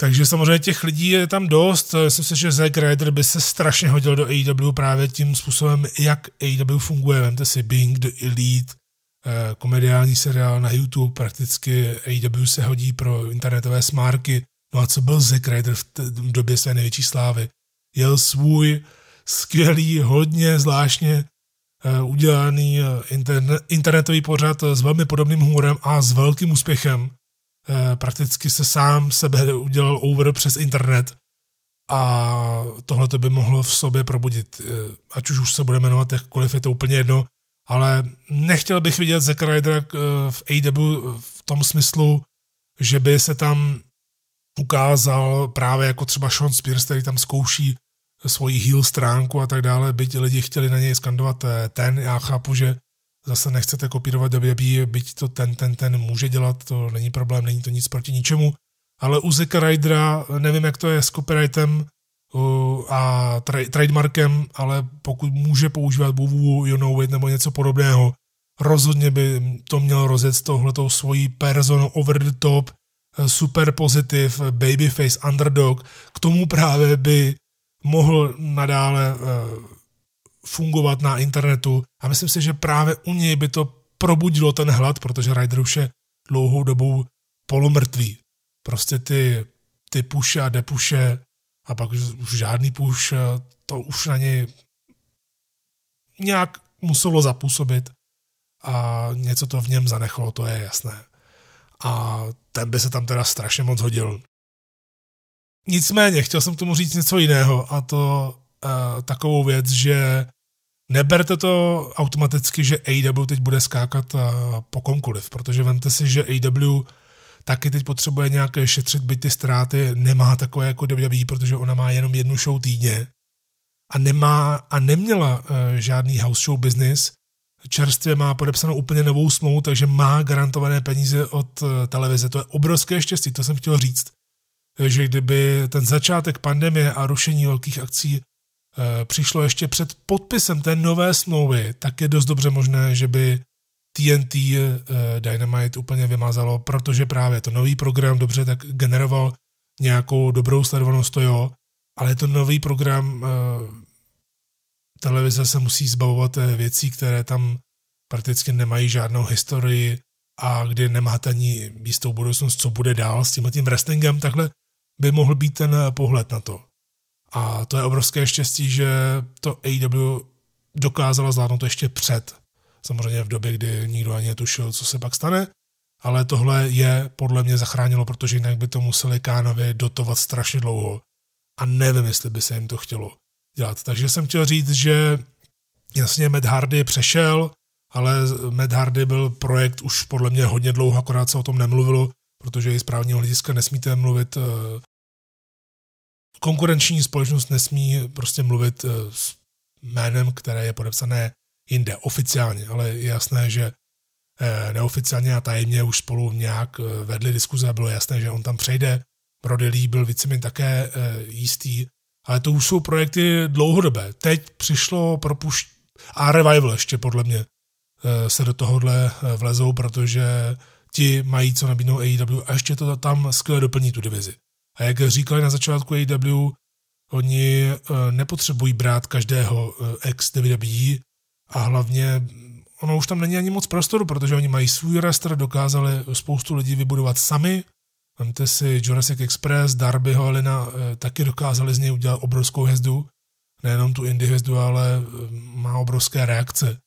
Takže samozřejmě těch lidí je tam dost. Myslím si, že Zack Ryder by se strašně hodil do AEW právě tím způsobem, jak AEW funguje. Vemte si Bing, The Elite, eh, komediální seriál na YouTube, prakticky AEW se hodí pro internetové smárky. No a co byl Zack Ryder v, době své největší slávy? Jel svůj skvělý, hodně zvláštně udělaný internetový pořad s velmi podobným humorem a s velkým úspěchem. Prakticky se sám sebe udělal over přes internet a tohle by mohlo v sobě probudit. Ať už, už se bude jmenovat jakkoliv, je to úplně jedno, ale nechtěl bych vidět Zack Ryder v AW v tom smyslu, že by se tam ukázal právě jako třeba Sean Spears, který tam zkouší svoji heel stránku a tak dále, byť lidi chtěli na něj skandovat eh, ten, já chápu, že zase nechcete kopírovat WWE, byť to ten, ten, ten může dělat, to není problém, není to nic proti ničemu, ale u Zeka Rydera, nevím, jak to je s copyrightem a tra- trademarkem, ale pokud může používat Buvu, You Know It nebo něco podobného, rozhodně by to měl rozjet tohletou svojí personu over the top, eh, super pozitiv, babyface, underdog. K tomu právě by mohl nadále eh, fungovat na internetu a myslím si, že právě u něj by to probudilo ten hlad, protože Ryder už je dlouhou dobu polomrtvý. Prostě ty, ty puše a depuše a pak už žádný puš, eh, to už na něj nějak muselo zapůsobit a něco to v něm zanechalo, to je jasné. A ten by se tam teda strašně moc hodil. Nicméně, chtěl jsem tomu říct něco jiného a to uh, takovou věc, že neberte to automaticky, že AW teď bude skákat uh, po komkoliv, protože vemte si, že AW taky teď potřebuje nějaké šetřit, byť ty ztráty nemá takové jako WWE, protože ona má jenom jednu show týdně a nemá a neměla uh, žádný house show business, čerstvě má podepsanou úplně novou smlouvu, takže má garantované peníze od uh, televize. To je obrovské štěstí, to jsem chtěl říct že kdyby ten začátek pandemie a rušení velkých akcí přišlo ještě před podpisem té nové smlouvy, tak je dost dobře možné, že by TNT eh, Dynamite úplně vymazalo, protože právě to nový program dobře tak generoval nějakou dobrou sledovanost, to jo, ale to nový program e, televize se musí zbavovat věcí, které tam prakticky nemají žádnou historii a kdy nemáte ani jistou budoucnost, co bude dál s tím wrestlingem, takhle by mohl být ten pohled na to. A to je obrovské štěstí, že to AEW dokázala zvládnout ještě před. Samozřejmě v době, kdy nikdo ani netušil, co se pak stane, ale tohle je podle mě zachránilo, protože jinak by to museli Kánovi dotovat strašně dlouho. A nevím, jestli by se jim to chtělo dělat. Takže jsem chtěl říct, že jasně Matt Hardy přešel, ale Matt Hardy byl projekt už podle mě hodně dlouho, akorát se o tom nemluvilo, protože i z právního hlediska nesmíte mluvit, eh, konkurenční společnost nesmí prostě mluvit eh, s jménem, které je podepsané jinde oficiálně, ale je jasné, že eh, neoficiálně a tajemně už spolu nějak vedli diskuze bylo jasné, že on tam přejde. Brody Lee byl víceméně také jistý, ale to už jsou projekty dlouhodobé. Teď přišlo propušť a Revival ještě podle mě se do tohohle vlezou, protože ti mají co nabídnout AEW a ještě to tam skvěle doplní tu divizi. A jak říkali na začátku AEW, oni eh, nepotřebují brát každého eh, ex WWE a hlavně ono už tam není ani moc prostoru, protože oni mají svůj roster, dokázali spoustu lidí vybudovat sami. Vemte si Jurassic Express, Darbyho Elina eh, taky dokázali z něj udělat obrovskou hvězdu. Nejenom tu indie hvězdu, ale má obrovské reakce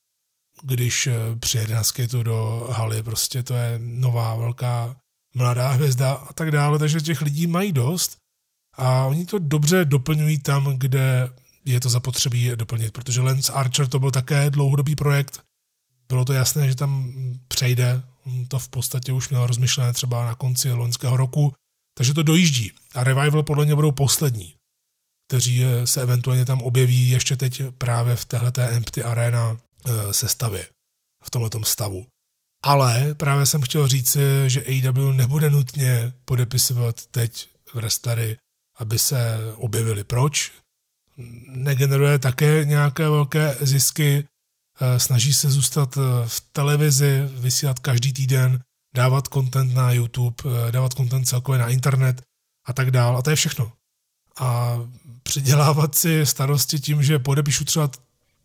když přijede na skateu do haly, prostě to je nová velká mladá hvězda a tak dále, takže těch lidí mají dost a oni to dobře doplňují tam, kde je to zapotřebí doplnit, protože Lance Archer to byl také dlouhodobý projekt, bylo to jasné, že tam přejde, on to v podstatě už měl rozmyšlené třeba na konci loňského roku, takže to dojíždí. A Revival podle mě budou poslední, kteří eh, se eventuálně tam objeví ještě teď právě v téhleté Empty Arena Eh, sestavě v tomto stavu. Ale právě jsem chtěl říct, že AEW nebude nutně podepisovat teď wrestlery, aby se objevili. Proč? Negeneruje také nějaké velké zisky, eh, snaží se zůstat eh, v televizi, vysílat každý týden, dávat content na YouTube, dávat content celkově na internet a tak dál. A to je všechno. A přidělávat si starosti tím, že podepíšu třeba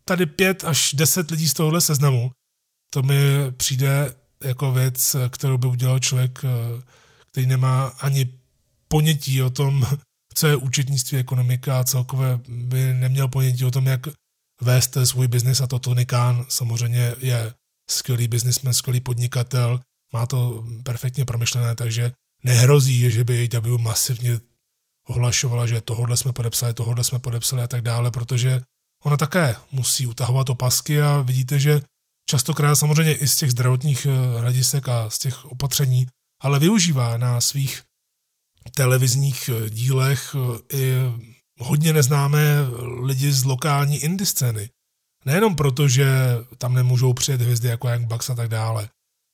tady pět až deset lidí z tohohle seznamu, to mi přijde jako věc, kterou by udělal člověk, eh, který nemá ani ponětí o tom, co je účetnictví, ekonomika a celkově by neměl ponětí o tom, jak vést svůj biznis a to Tony Khan samozřejmě je skvělý biznismen, skvělý podnikatel, má to perfektně promyšlené, takže nehrozí, že by AW masivně ohlašovala, že tohle jsme podepsali, tohle jsme podepsali a tak dále, protože ona také musí utahovat opasky a vidíte, že častokrát samozřejmě i z těch zdravotních eh, hledisek a z těch opatření, ale využívá na svých televizních eh, dílech eh, i hodně neznámé lidi z lokální indie scény. Nejenom proto, že tam nemůžou přijet hvězdy jako Young Bucks a tak dále,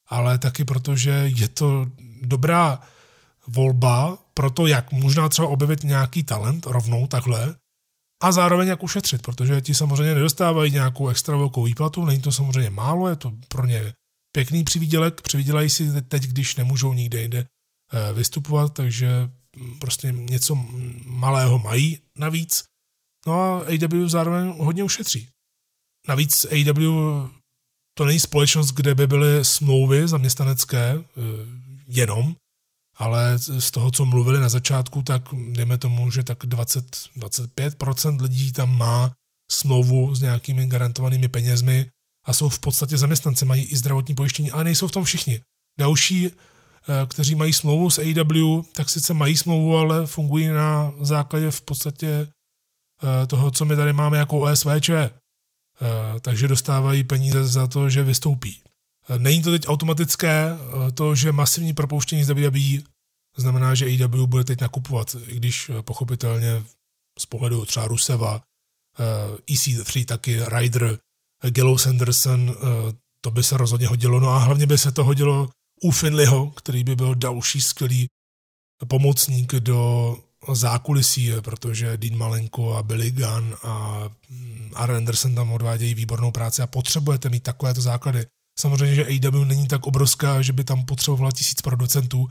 ale taky proto, že je to dobrá volba pro to, jak možná třeba objevit nějaký talent rovnou takhle a zároveň jak ušetřit, protože ti samozřejmě nedostávají nějakou extra velkou výplatu, není to samozřejmě málo, je to pro ně pěkný přivídělek, přivídělají si teď, když nemůžou nikde jinde eh, vystupovat, takže prostě něco malého mají navíc. No a AW zároveň hodně ušetří. Navíc AW to není společnost, kde by byly smlouvy zaměstnanecké eh, jenom, ale z toho, co mluvili na začátku, tak dejme tomu, že tak 20-25% lidí tam má smlouvu s nějakými garantovanými penězmi a jsou v podstatě zaměstnanci, mají i zdravotní pojištění, ale nejsou v tom všichni. Další, eh, kteří mají smlouvu s AW, tak sice mají smlouvu, ale fungují na základě v podstatě eh, toho, co my tady máme jako OSVČ. Eh, takže dostávají peníze za to, že vystoupí. Není to teď automatické, to, že masivní propouštění z WWE znamená, že AEW bude teď nakupovat, i když pochopitelně z pohledu třeba Ruseva, EC3 taky, Ryder, Gallows Anderson, to by se rozhodně hodilo. No a hlavně by se to hodilo u Finleyho, který by byl další skvělý pomocník do zákulisí, protože Dean Malenko a Billy Gunn a mm, Aaron Anderson tam odvádějí výbornou práci a potřebujete mít takovéto základy. Samozřejmě, že AW není tak obrovská, že by tam potřebovala tisíc producentů,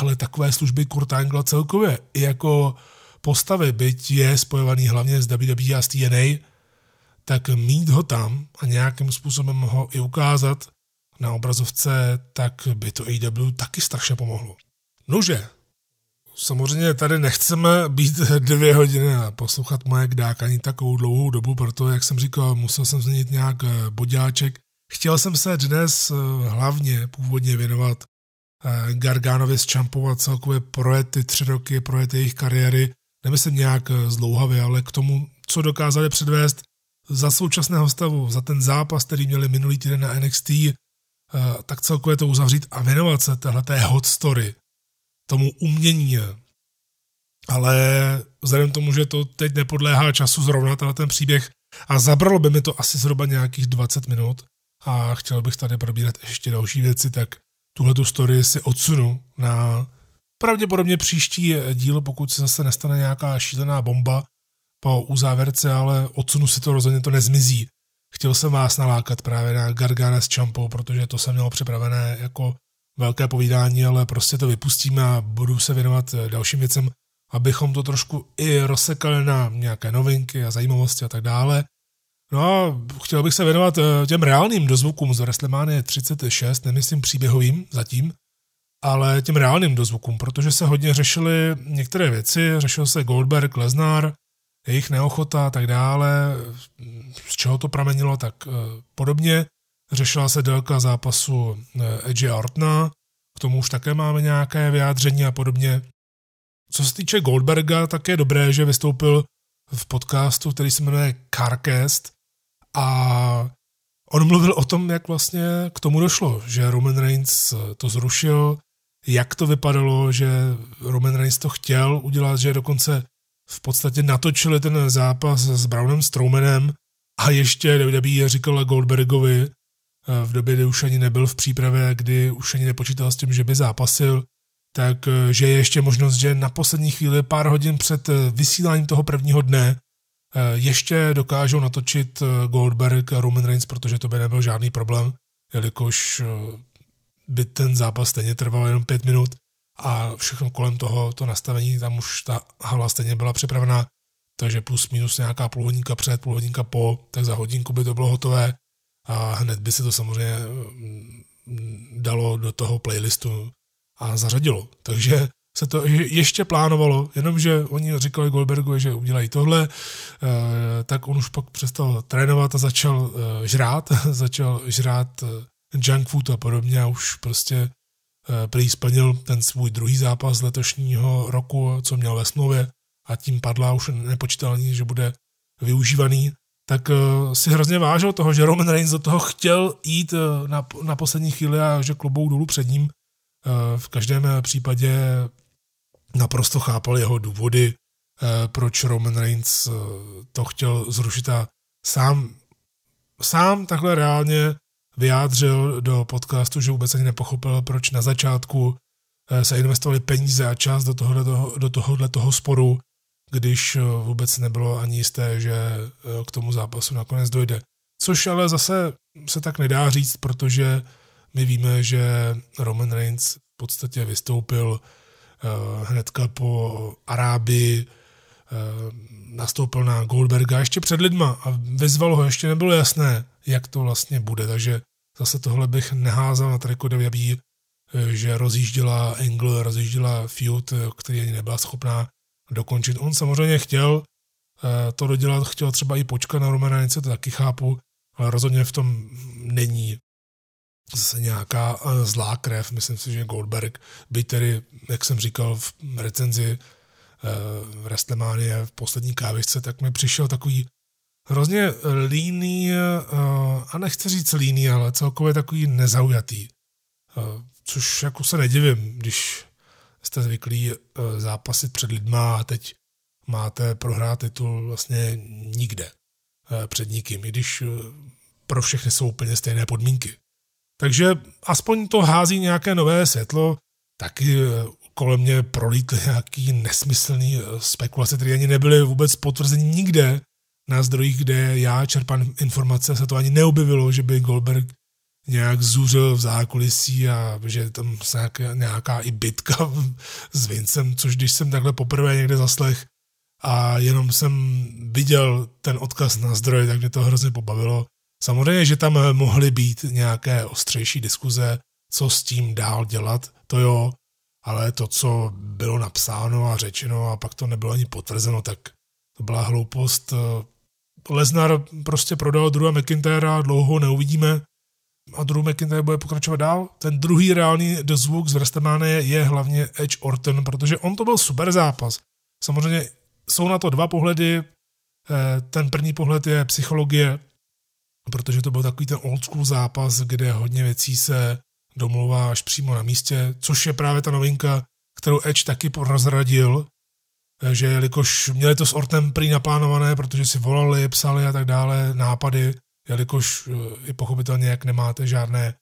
ale takové služby Kurt Angle celkově i jako postavy, byť je spojovaný hlavně s WWE a s TNA, tak mít ho tam a nějakým způsobem ho i ukázat na obrazovce, tak by to AW taky strašně pomohlo. Nože, samozřejmě tady nechceme být dvě hodiny a poslouchat moje kdákaní takovou dlouhou dobu, proto, jak jsem říkal, musel jsem změnit nějak bodáček. Chtěl jsem se dnes eh, hlavně původně věnovat eh, Gargánovi z Čampu a celkově projet ty tři roky, projet jejich kariéry, nemyslím nějak zdlouhavě, ale k tomu, co dokázali předvést za současného stavu, za ten zápas, který měli minulý týden na NXT, tak celkově to uzavřít a věnovat se téhleté hot story, tomu umění. Ale vzhledem k tomu, že to teď nepodléhá času zrovna ten příběh a zabralo by mi to asi zhruba nějakých 20 minut a chtěl bych tady probírat ještě další věci, tak tuhle tu story si odsunu na pravděpodobně příští díl, pokud se zase nestane nějaká šílená bomba po uzávěrce, ale odsunu si to rozhodně to nezmizí. Chtěl jsem vás nalákat právě na Gargana s Champou, protože to jsem měl připravené jako velké povídání, ale prostě to vypustíme a budu se věnovat dalším věcem, abychom to trošku i rozsekali na nějaké novinky a zajímavosti a tak dále. No a chtěl bych se věnovat eh, těm reálným dozvukům z WrestleMania 36, nemyslím příběhovým zatím, ale těm reálným dozvukům, protože se hodně řešily některé věci, řešil se Goldberg, Lesnar, jejich neochota a tak dále, z čeho to pramenilo, tak eh, podobně. Řešila se délka zápasu eh, Edge Ortna, k tomu už také máme nějaké vyjádření a podobně. Co se týče Goldberga, tak je dobré, že vystoupil v podcastu, který se jmenuje Carcast a on mluvil o tom, jak vlastně k tomu došlo, že Roman Reigns to zrušil, jak to vypadalo, že Roman Reigns to chtěl udělat, že dokonce v podstatě natočili ten zápas s Brownem Strowmanem a ještě WWE říkala Goldbergovi eh, v době, kdy už ani nebyl v přípravě, kdy už ani nepočítal s tím, že by zápasil, tak eh, je ještě možnost, že na poslední chvíli, pár hodin před eh, vysíláním toho prvního dne, ještě dokážou natočit Goldberg a Roman Reigns, protože to by nebyl žádný problém, jelikož by ten zápas stejně trval jenom pět minut a všechno kolem toho, to nastavení, tam už ta hala stejně byla připravená, takže plus minus nějaká půl hodinka před, půl hodinka po, tak za hodinku by to bylo hotové a hned by se to samozřejmě mm, dalo do toho playlistu a zařadilo. Takže se to ještě plánovalo, jenomže oni říkali Goldbergovi, že udělají tohle, eh, tak on už pak přestal trénovat a začal eh, žrát, začal žrát junk food a podobně a už prostě prý splnil ten svůj druhý zápas letošního roku, co měl ve smlouvě a tím padla už nepočítal ani, že bude využívaný, tak si hrozně vážil toho, že Roman Reigns do toho chtěl jít na, na poslední chvíli a že klobou dolů před ním. V každém případě naprosto chápal jeho důvody, eh, proč Roman Reigns eh, to chtěl zrušit a sám, sám takhle reálně vyjádřil do podcastu, že vůbec ani nepochopil, proč na začátku eh, se investovali peníze a čas do tohohle, toho, do tohohle toho sporu, když vůbec nebylo ani jisté, že k tomu zápasu nakonec dojde. Což ale zase se tak nedá říct, protože my víme, že Roman Reigns v podstatě vystoupil hnedka po Arábii eh, nastoupil na Goldberga ještě před lidma a vyzval ho, ještě nebylo jasné, jak to vlastně bude, takže zase tohle bych neházal na Triko Deviabí, eh, že rozjížděla Angle, rozjížděla feud, který ani nebyla schopná dokončit. On samozřejmě chtěl to dodělat, chtěl třeba i počkat na Romana, to taky chápu, ale rozhodně v tom není zase nějaká eh, zlá krev. Myslím si, že Goldberg by tedy, jak jsem říkal v recenzi eh, v Restlemanie v poslední kávisce, tak mi přišel takový hrozně líný, eh, a nechci říct líný, ale celkově takový nezaujatý. Což jako se nedivím, když jste zvyklí zápasit před lidma a teď máte prohrát titul vlastně nikde před nikým, i když pro všechny jsou úplně stejné podmínky. Takže aspoň to hází nějaké nové světlo, taky eh, kolem mě prolítly nějaký nesmyslný eh, spekulace, které ani nebyly vůbec potvrzeny nikde na zdrojích, kde já čerpám informace, se to ani neobjevilo, že by Goldberg nějak zuřil v zákulisí a že tam se nějaká, nějaká i bitka s Vincem, což když jsem takhle poprvé někde zaslech a jenom jsem viděl ten odkaz na zdroj, tak mě to hrozně pobavilo. Samozřejmě, že tam mohly být nějaké ostřejší diskuze, co s tím dál dělat, to jo, ale to, co bylo napsáno a řečeno a pak to nebylo ani potvrzeno, tak to byla hloupost. Lesnar prostě prodal Drewa McIntyra, dlouho neuvidíme a Drew McIntyre bude pokračovat dál. Ten druhý reálný dozvuk z WrestleMania je hlavně Edge Orton, protože on to byl super zápas. Samozřejmě jsou na to dva pohledy. Eh, ten první pohled je psychologie, protože to byl takový ten old school zápas, kde hodně věcí se domluvá až přímo na místě, což je právě ta novinka, kterou Edge taky rozradil, že jelikož měli to s Ortem prý naplánované, protože si volali, psali a tak dále, nápady, jelikož eh, i pochopitelně, jak nemáte žádné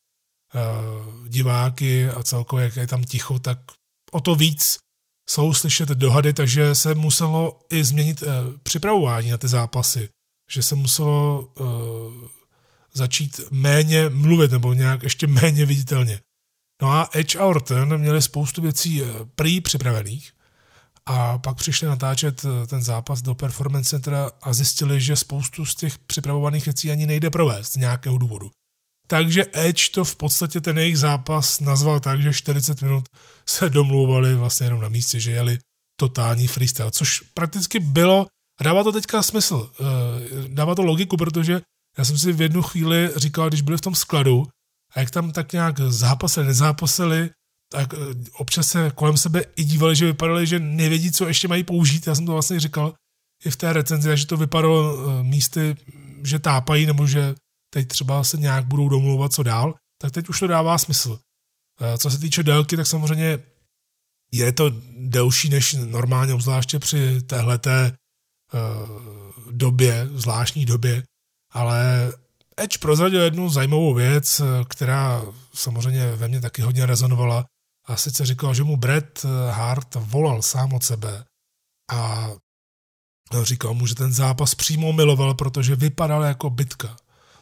uh, diváky a celkově, jak je tam ticho, tak o to víc jsou slyšet dohady, takže se muselo i změnit uh, připravování na ty zápasy. Že se muselo uh, začít méně mluvit nebo nějak ještě méně viditelně. No a Edge a Orton měli spoustu věcí eh, prý připravených a pak přišli natáčet eh, ten zápas do Performance Centra a zjistili, že spoustu z těch připravovaných věcí ani nejde provést z nějakého důvodu. Takže Edge to v podstatě ten jejich zápas nazval tak, že 40 minut se domlouvali vlastně jenom na místě, že jeli totální freestyle, což prakticky bylo, dává to teďka smysl, eh, dává to logiku, protože já jsem si v jednu chvíli říkal, když byli v tom skladu, a jak tam tak nějak zápasili, nezápasili, tak eh, občas se kolem sebe i dívali, že vypadali, že nevědí, co ještě mají použít. Já jsem to vlastně říkal i v té recenzi, že to vypadalo eh, místy, že tápají, nebo že teď třeba se nějak budou domlouvat, co dál, tak teď už to dává smysl. Co se týče délky, tak samozřejmě je to delší než normálně, obzvláště při téhleté době, zvláštní době, ale Edge prozradil jednu zajímavou věc, která samozřejmě ve mně taky hodně rezonovala. A sice říkal, že mu Brett Hart volal sám od sebe a říkal mu, že ten zápas přímo miloval, protože vypadal jako bitka.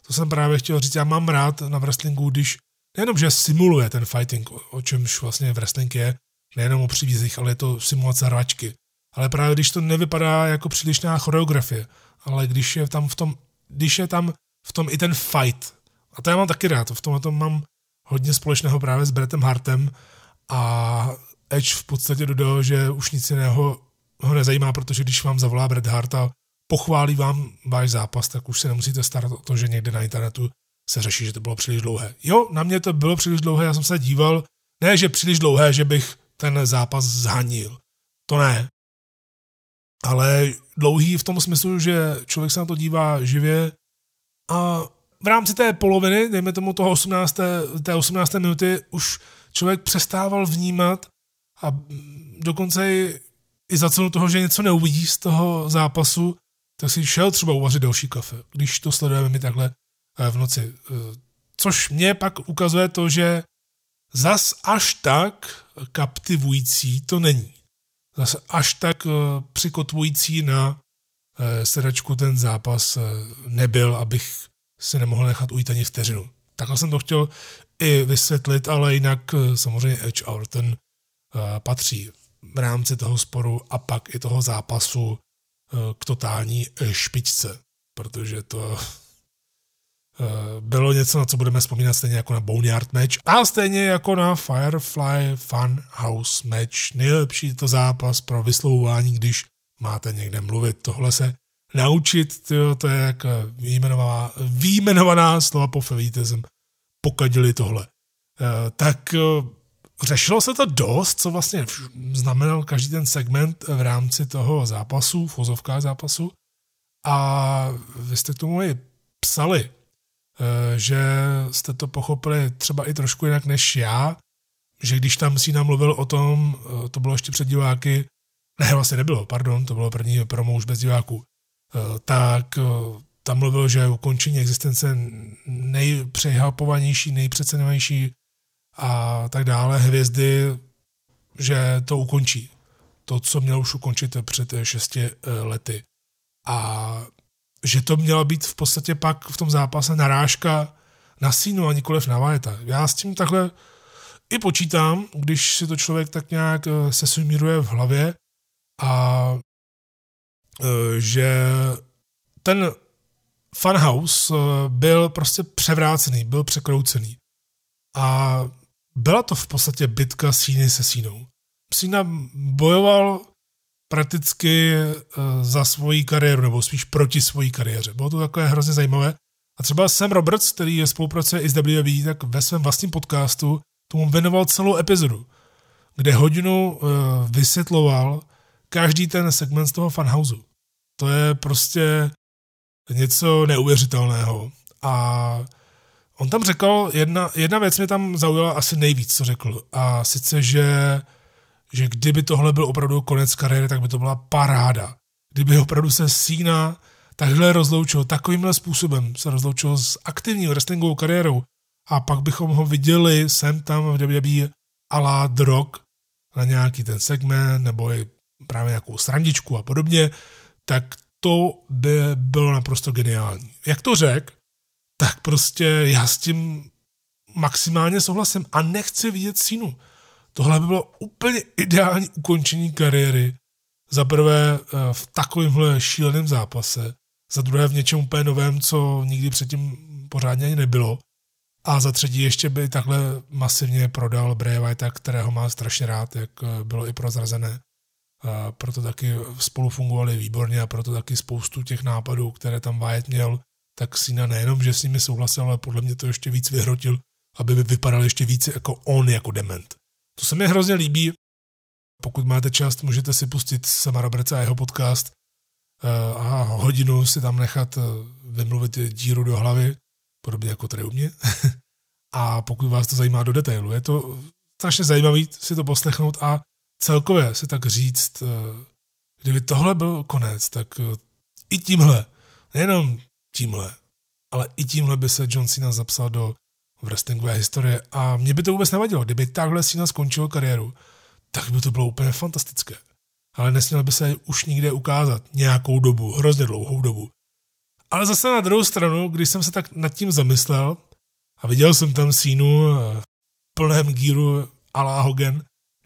To jsem právě chtěl říct, já mám rád na wrestlingu, když nejenom, že simuluje ten fighting, o čemž vlastně wrestling je, nejenom o přívízích, ale je to simulace hračky. Ale právě když to nevypadá jako přílišná choreografie, ale když je tam v tom když je tam v tom i ten fight. A to já mám taky rád, v tomhle tom mám hodně společného právě s Brettem Hartem a Edge v podstatě dodal, že už nic jiného ho nezajímá, protože když vám zavolá Bret Hart a pochválí vám váš zápas, tak už se nemusíte starat o to, že někde na internetu se řeší, že to bylo příliš dlouhé. Jo, na mě to bylo příliš dlouhé, já jsem se díval, ne, že příliš dlouhé, že bych ten zápas zhanil. To ne. Ale dlouhý v tom smyslu, že člověk se na to dívá živě a v rámci té poloviny, dejme tomu toho 18. té 18. minuty, už člověk přestával vnímat a dokonce i, i za cenu toho, že něco neuvidí z toho zápasu, tak si šel třeba uvařit další kafe, když to sledujeme my takhle eh, v noci. Eh, což mě pak ukazuje to, že zas až tak kaptivující to není. Zas až tak eh, přikotvující na sedačku ten zápas nebyl, abych si nemohl nechat ujít ani vteřinu. Takhle jsem to chtěl i vysvětlit, ale jinak samozřejmě Edge Orton patří v rámci toho sporu a pak i toho zápasu k totální špičce, protože to bylo něco, na co budeme vzpomínat stejně jako na Boneyard match a stejně jako na Firefly Fun House match. Nejlepší to zápas pro vyslovování, když máte někde mluvit. Tohle se naučit, tyjo, to je jak výjmenovaná, výjmenovaná slova po jsem pokadili tohle. Tak řešilo se to dost, co vlastně znamenal každý ten segment v rámci toho zápasu, v zápasu. A vy jste k tomu i psali, eh, že jste to pochopili třeba i trošku jinak než já, že když tam si mluvil o tom, eh, to bylo ještě před diváky, ne, vlastně nebylo, pardon, to bylo první promo už bez diváků, eh, tak tam mluvil, že ukončení existence nejpřehapovanější, nejpřecenější a tak dále hvězdy, že to ukončí. To, co měl už ukončit před šesti eh, lety. A že to měla být v podstatě pak v tom zápase narážka na sínu a nikoliv na Vajeta. Já s tím takhle i počítám, když si to člověk tak nějak eh, se sumíruje v hlavě a eh, že ten funhouse byl prostě převrácený, byl překroucený. A byla to v podstatě bitka Síny se Sínou. Sína bojoval prakticky eh, za svoji kariéru, nebo spíš proti svojí kariéře. Bylo to takové hrozně zajímavé. A třeba Sam Roberts, který je spolupracuje i s WWE, tak ve svém vlastním podcastu tomu věnoval celou epizodu, kde hodinu uh, vysvětloval každý ten segment z toho fanhouse. To je prostě něco neuvěřitelného. A On tam řekl, jedna, jedna věc mě tam zaujala asi nejvíc, co řekl. A sice, že, že kdyby tohle byl opravdu konec kariéry, tak by to byla paráda. Kdyby opravdu se Sína takhle rozloučil, takovýmhle způsobem se rozloučil s aktivní wrestlingovou kariérou a pak bychom ho viděli sem tam v WWE a la drog na nějaký ten segment nebo i právě nějakou srandičku a podobně, tak to by bylo naprosto geniální. Jak to řekl, tak prostě já s tím maximálně souhlasím a nechci vidět sínu. Tohle by bylo úplně ideální ukončení kariéry. Za prvé eh, v takovémhle šíleném zápase, za druhé v něčem úplně novém, co nikdy předtím pořádně ani nebylo. A za třetí ještě by takhle masivně prodal Bray White, kterého má strašně rád, jak eh, bylo i prozrazené. A proto taky spolu fungovali výborně a proto taky spoustu těch nápadů, které tam Wyatt měl, tak Sina nejenom, že s nimi souhlasil, ale podle mě to ještě víc vyhrotil, aby by vypadal ještě více jako on, jako dement. To se mi hrozně líbí. Pokud máte čas, můžete si pustit sama Roberta a jeho podcast eh, a hodinu si tam nechat eh, vymluvit díru do hlavy, podobně jako tady u mě. a pokud vás to zajímá do detailu, je to strašně zajímavý si to poslechnout a celkově si tak říct, eh, kdyby tohle byl konec, tak i tímhle, nejenom tímhle. Ale i tímhle by se John Cena zapsal do wrestlingové historie a mě by to vůbec nevadilo. Kdyby takhle Cena skončil kariéru, tak by to bylo úplně fantastické. Ale nesměl by se už nikde ukázat nějakou dobu, hrozně dlouhou dobu. Ale zase na druhou stranu, když jsem se tak nad tím zamyslel a viděl jsem tam sínu v plném gíru Alá Hogan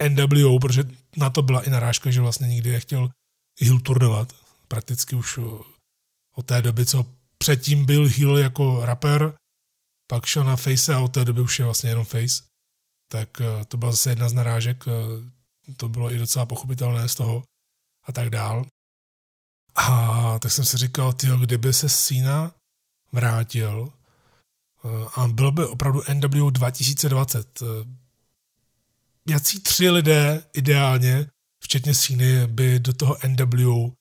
NWO, protože na to byla i narážka, že vlastně nikdy nechtěl heel turnovat. Prakticky už od té doby, co předtím byl heel jako rapper, pak šel na face a od té doby už je vlastně jenom face. Tak eh, to byla zase jedna z narážek. Eh, to bylo i docela pochopitelné z toho a tak dál. A tak jsem si říkal, tyjo, kdyby se Sina vrátil eh, a byl by opravdu NW 2020. Jací tři lidé ideálně, včetně Síny, by do toho NW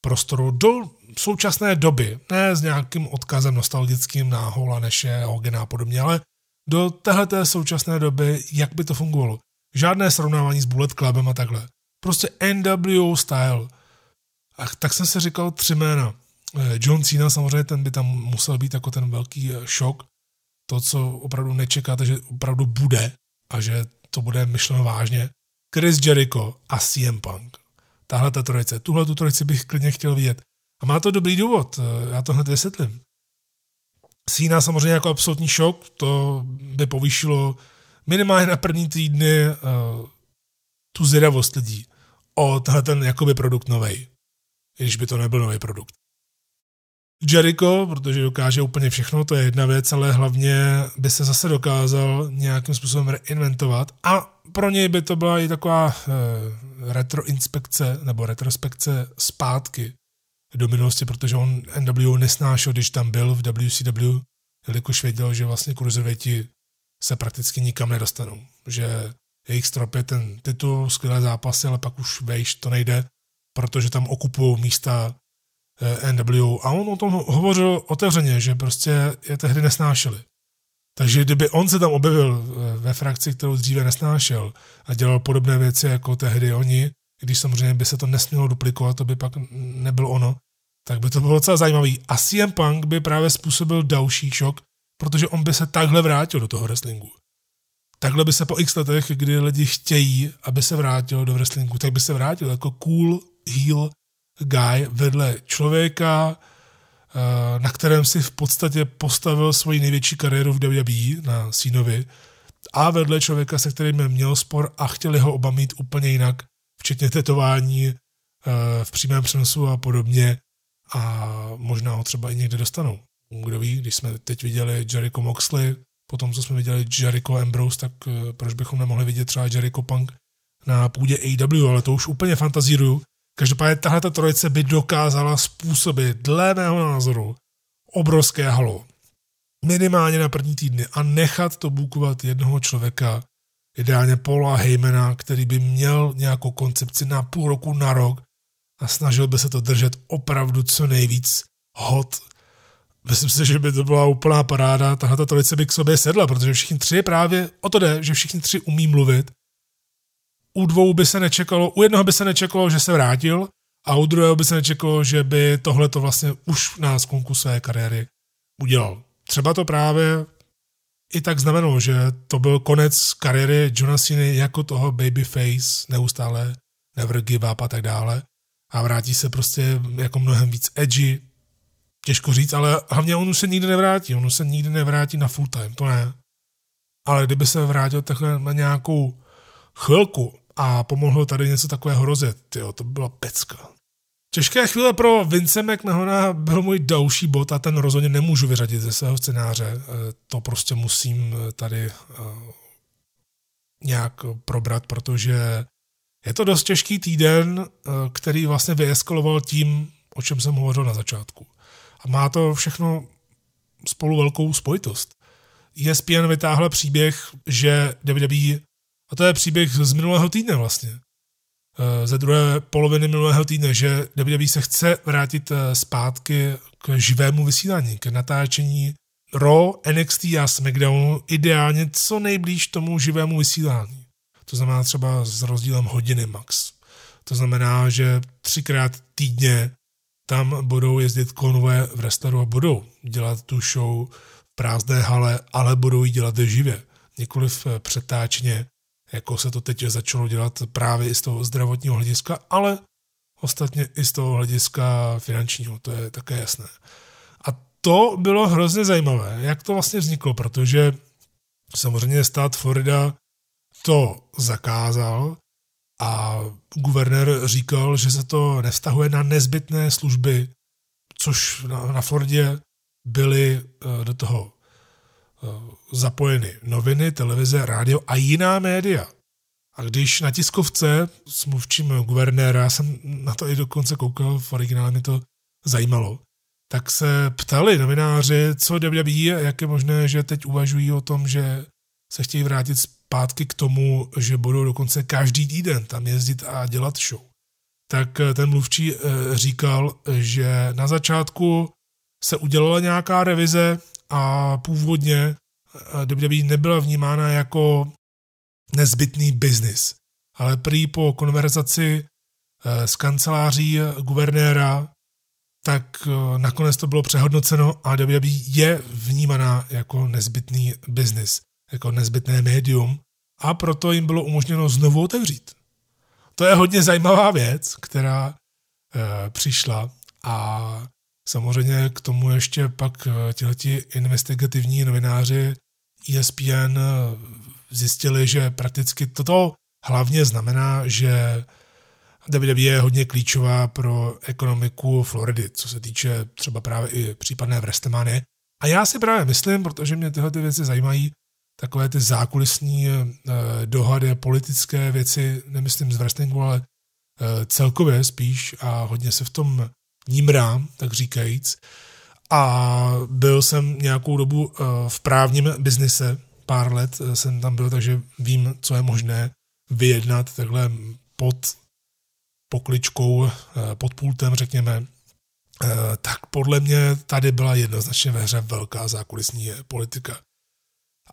prostoru do současné doby, ne s nějakým odkazem nostalgickým na Hola Neše, Hogena a podobně, ale do téhleté současné doby, jak by to fungovalo. Žádné srovnávání s Bullet Clubem a takhle. Prostě NW style. A tak jsem si říkal tři jména. Eh, John Cena samozřejmě, ten by tam musel být jako ten velký eh, šok. To, co opravdu nečekáte, že opravdu bude a že to bude myšleno vážně. Chris Jericho a CM Punk. Tahle ta trojice. Tuhle tu trojici bych klidně chtěl vidět. A má to dobrý důvod, eh, já to hned vysvětlím. Cena samozřejmě jako absolutní šok, to by povýšilo minimálně na první týdny uh, tu zvědavost lidí o tenhle ten jakoby produkt novej, když by to nebyl nový produkt. Jericho, protože dokáže úplně všechno, to je jedna věc, ale hlavně by se zase dokázal nějakým způsobem reinventovat a pro něj by to byla i taková uh, retroinspekce nebo retrospekce zpátky do minulosti, protože on NW nesnášel, když tam byl v WCW, jelikož věděl, že vlastně cruiserweighti se prakticky nikam nedostanou. Že jejich strop je ten titul, skvělé zápasy, ale pak už vejš to nejde, protože tam okupují místa eh, NW. A on o tom hovořil otevřeně, že prostě je tehdy nesnášeli. Takže kdyby on se tam objevil eh, ve frakci, kterou dříve nesnášel a dělal podobné věci jako tehdy oni, když samozřejmě by se to nesmělo duplikovat, to by pak nebylo ono, tak by to bylo docela zajímavý. A CM Punk by právě způsobil další šok, protože on by se takhle vrátil do toho wrestlingu. Takhle by se po x letech, kdy lidi chtějí, aby se vrátil do wrestlingu, tak by se vrátil jako cool heel guy vedle člověka, eh, na kterém si v podstatě postavil svoji největší kariéru v WWE na Sínovi a vedle člověka, se kterým měl spor a chtěli ho oba mít úplně jinak, včetně tetování eh, v přímém přenosu a podobně a možná ho třeba i někde dostanou. Kdo ví, když jsme teď viděli Jericho Moxley, potom co jsme viděli Jericho Ambrose, tak eh, proč bychom nemohli vidět třeba Jericho Punk na půdě AW, ale to už úplně fantazíruju. Každopádně tahle ta trojice by dokázala způsobit, dle mého názoru, obrovské halo. Minimálně na první týdny a nechat to bukovat jednoho člověka, ideálně Paula Heymana, který by měl nějakou koncepci na půl roku, na rok a snažil by se to držet opravdu co nejvíc hot. Myslím si, že by to byla úplná paráda, tahle ta trojice by k sobě sedla, protože všichni tři právě o to jde, že všichni tři umí mluvit. U dvou by se nečekalo, u jednoho by se nečekalo, že se vrátil, a u druhého by se nečekalo, že by tohle to vlastně už na sklonku své kariéry udělal. Třeba to právě i tak znamenalo, že to byl konec kariéry Jonasiny jako toho babyface, neustále never give up a tak dále a vrátí se prostě jako mnohem víc edgy, těžko říct, ale hlavně on už se nikdy nevrátí, on už se nikdy nevrátí na full time, to ne. Ale kdyby se vrátil takhle na nějakou chvilku a pomohl tady něco takového rozjet, jo, to byla pecka. Těžké chvíle pro Vince McMahona byl můj další bod a ten rozhodně nemůžu vyřadit ze svého scénáře. E, to prostě musím e, tady e, nějak probrat, protože je to dost těžký týden, eh, který vlastně vyeskaloval tím, o čem jsem hovořil na začátku. A má to všechno spolu velkou spojitost. ESPN vytáhla příběh, že WWE, a to je příběh z minulého týdne vlastně, eh, ze druhé poloviny minulého týdne, že WWE se chce vrátit eh, zpátky k živému vysílání, k natáčení Raw, NXT a SmackDownu ideálně co nejblíž tomu živému vysílání. To znamená třeba s rozdílem hodiny max. To znamená, že třikrát týdně tam budou jezdit konvoje v restauru a budou dělat tu show v prázdné hale, ale budou ji dělat živě, nikoliv přetáčně, jako se to teď začalo dělat právě i z toho zdravotního hlediska, ale ostatně i z toho hlediska finančního, to je také jasné. A to bylo hrozně zajímavé, jak to vlastně vzniklo, protože samozřejmě stát Florida to zakázal a guvernér říkal, že se to nevztahuje na nezbytné služby, což na, na Fordě byly uh, do toho uh, zapojeny noviny, televize, rádio a jiná média. A když na tiskovce s mluvčím guvernéra, já jsem na to i dokonce koukal, v originále mě to zajímalo, tak se ptali novináři, co WWE a jak je možné, že teď uvažují o tom, že se chtějí vrátit zpátky k tomu, že budou dokonce každý týden tam jezdit a dělat show. Tak eh, ten mluvčí eh, říkal, že na začátku se udělala nějaká revize a původně eh, WWE nebyla vnímána jako nezbytný biznis. Ale prý po konverzaci s kanceláří guvernéra tak nakonec to bylo přehodnoceno a WWE je vnímaná jako nezbytný biznis, jako nezbytné médium a proto jim bylo umožněno znovu otevřít. To je hodně zajímavá věc, která e, přišla a samozřejmě k tomu ještě pak eh, tihleti investigativní novináři ESPN zjistili, že prakticky toto hlavně znamená, že WWE je hodně klíčová pro ekonomiku Floridy, co se týče třeba právě i případné Vrestemány. A já si právě myslím, protože mě tyhle ty věci zajímají, takové ty zákulisní eh, dohady, politické věci, nemyslím z wrestlingu, ale eh, celkově spíš a hodně se v tom nímrám, tak říkajíc. A byl jsem nějakou dobu eh, v právním biznise, pár let jsem tam byl, takže vím, co je možné vyjednat takhle pod pokličkou eh, pod pultem, řekněme, eh, tak podle mě tady byla jednoznačně ve hře velká zákulisní politika.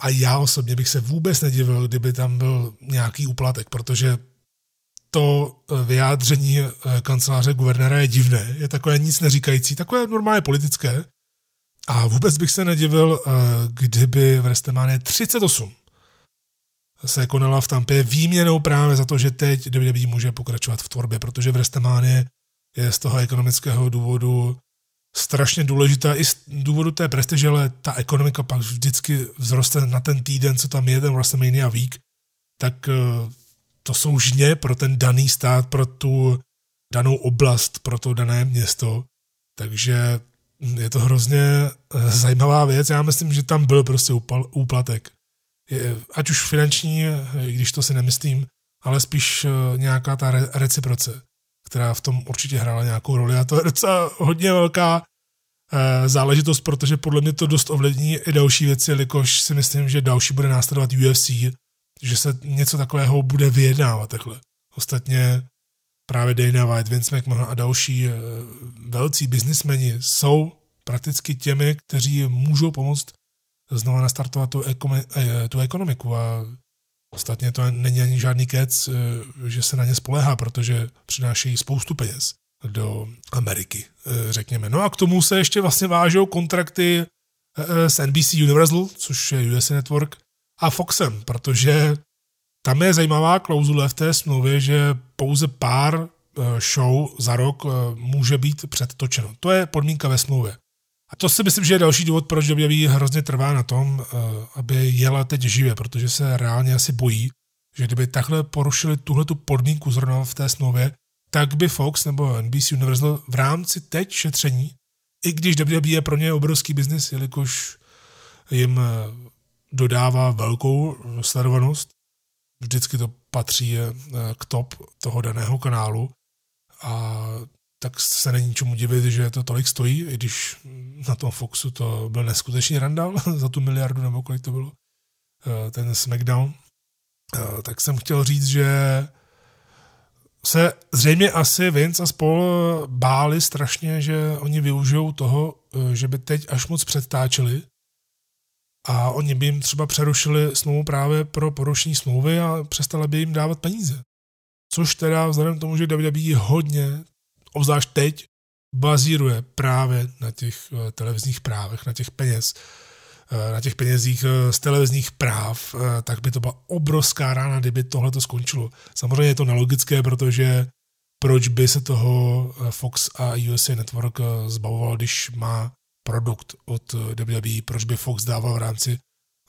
A já osobně bych se vůbec nedivil, kdyby tam byl nějaký úplatek, protože to eh, vyjádření kanceláře guvernéra je divné, je takové nic neříkající, takové normálně politické. A vůbec bych se nedivil, kdyby v Restemáně 38 se konala v Tampě výměnou právě za to, že teď WWE může pokračovat v tvorbě, protože v Restemáně je z toho ekonomického důvodu strašně důležitá i z důvodu té prestiže, ale ta ekonomika pak vždycky vzroste na ten týden, co tam je ten WrestleMania Week, tak eh, to jsou žně pro ten daný stát, pro tu danou oblast, pro to dané město. Takže je to hrozně eh, zajímavá věc. Já myslím, že tam byl prostě úplatek ať už finanční, i když to si nemyslím, ale spíš eh, nějaká ta reciproce, která v tom určitě hrála nějakou roli. A to je docela hodně velká eh, záležitost, protože podle mě to dost ovlivní i další věci, jelikož si myslím, že další bude následovat UFC, že se něco takového bude vyjednávat takhle. Ostatně právě Dana White, Vince McMahon a další eh, velcí biznismeni jsou prakticky těmi, kteří můžou pomoct znova nastartovat tu, ekomi, eh, tu ekonomiku a ostatně to není ani žádný kec, eh, že se na ně spolehá, protože přinášejí spoustu peněz do Ameriky, eh, řekněme. No a k tomu se ještě vlastně vážou kontrakty s NBC Universal, což je USA Network, a Foxem, protože tam je zajímavá klauzule v té smlouvě, že pouze pár show za rok může být předtočeno. To je podmínka ve smlouvě. A to si myslím, že je další důvod, proč WWE hrozně trvá na tom, eh, aby jela teď živě, protože se reálně asi bojí, že kdyby takhle porušili tuhle tu podmínku zrovna v té smlouvě, tak by Fox nebo NBC Universal v rámci teď šetření, i když WWE je pro ně obrovský biznis, jelikož jim eh, dodává velkou sledovanost, vždycky to patří eh, k top toho daného kanálu a tak se není čemu divit, že to tolik stojí, i když na tom Foxu to byl neskutečný randal za tu miliardu, nebo kolik to bylo, eh, ten SmackDown. Eh, tak jsem chtěl říct, že se zřejmě asi Vince a spol báli strašně, že oni využijou toho, eh, že by teď až moc předtáčeli a oni by jim třeba přerušili smlouvu právě pro porušení smlouvy a přestali by jim dávat peníze. Což teda vzhledem k tomu, že WWE hodně obzvlášť teď, bazíruje právě na těch eh, televizních právech, na těch peněz, eh, na těch penězích eh, z televizních práv, tak by to byla obrovská rána, kdyby tohle to skončilo. Samozřejmě je to nelogické, protože proč by se toho Fox a USA Network zbavoval, když má produkt od WWE, proč by Fox dával v rámci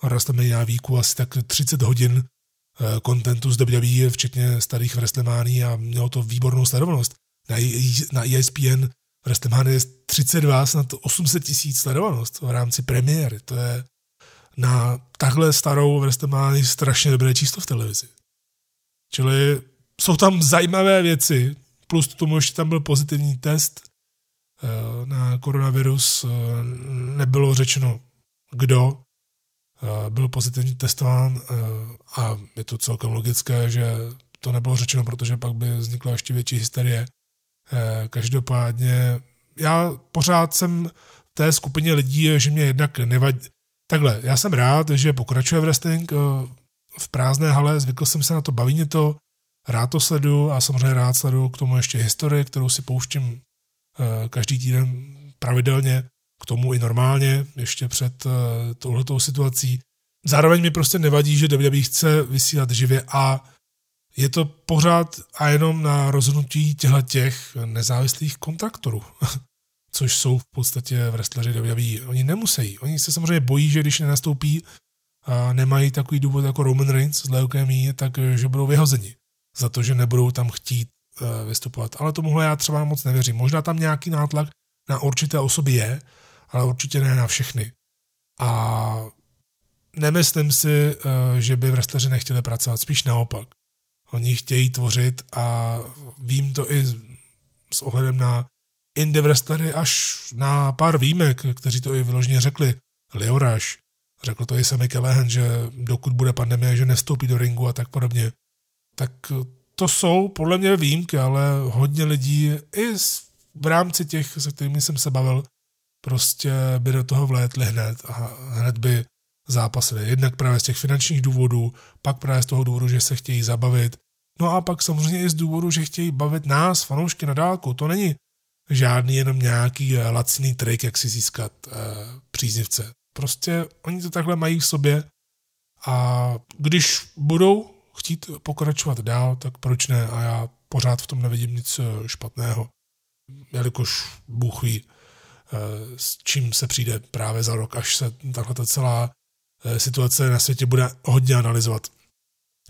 WrestleMania Weeku asi tak 30 hodin kontentu z WWE, včetně starých WrestleMania a mělo to výbornou sledovanost na, na ESPN WrestleMania je 32 snad 800 tisíc sledovanost v rámci premiéry. To je na takhle starou WrestleMania strašně dobré číslo v televizi. Čili jsou tam zajímavé věci, plus k tomu ještě tam byl pozitivní test eh, na koronavirus. Eh, nebylo řečeno, kdo eh, byl pozitivně testován a je to celkem logické, že to nebylo řečeno, protože pak by vznikla ještě větší hysterie. Každopádně já pořád jsem v té skupině lidí, že mě jednak nevadí. Takhle, já jsem rád, že pokračuje wrestling v prázdné hale, zvykl jsem se na to, baví mě to, rád to sledu a samozřejmě rád sledu k tomu ještě historii, kterou si pouštím eh, každý týden pravidelně, k tomu i normálně, ještě před eh, touhletou situací. Zároveň mi prostě nevadí, že WWE chce vysílat živě a je to pořád a jenom na rozhodnutí těchto těch nezávislých kontraktorů, což jsou v podstatě wrestleri WWE. Oni nemusí. Oni se samozřejmě bojí, že když nenastoupí a nemají takový důvod jako Roman Reigns z leukemie, tak eh, že budou vyhozeni za to, že nebudou tam chtít uh, vystupovat. Ale tomuhle já třeba moc nevěřím. Možná tam nějaký nátlak na určité osoby je, ale určitě ne na všechny. A nemyslím si, uh, že by wrestleri nechtěli pracovat, spíš naopak. Oni chtějí tvořit a vím to i s ohledem na indie wrestlery až na pár výjimek, kteří to i vyloženě řekli. Leoraš, řekl to i Sammy Callahan, že dokud bude pandemie, že nestoupí do ringu a tak podobně tak to jsou podle mě výjimky, ale hodně lidí i v rámci těch, se kterými jsem se bavil, prostě by do toho vlétli hned a hned by zápasili. Jednak právě z těch finančních důvodů, pak právě z toho důvodu, že se chtějí zabavit. No a pak samozřejmě i z důvodu, že chtějí bavit nás, fanoušky na dálku. To není žádný jenom nějaký eh, laciný trik, jak si získat eh, příznivce. Prostě oni to takhle mají v sobě a když budou chtít pokračovat dál, tak proč ne? A já pořád v tom nevidím nic eh, špatného. Jelikož Bůh ví, s čím se přijde právě za rok, až se takhle ta celá situace na světě bude hodně analyzovat.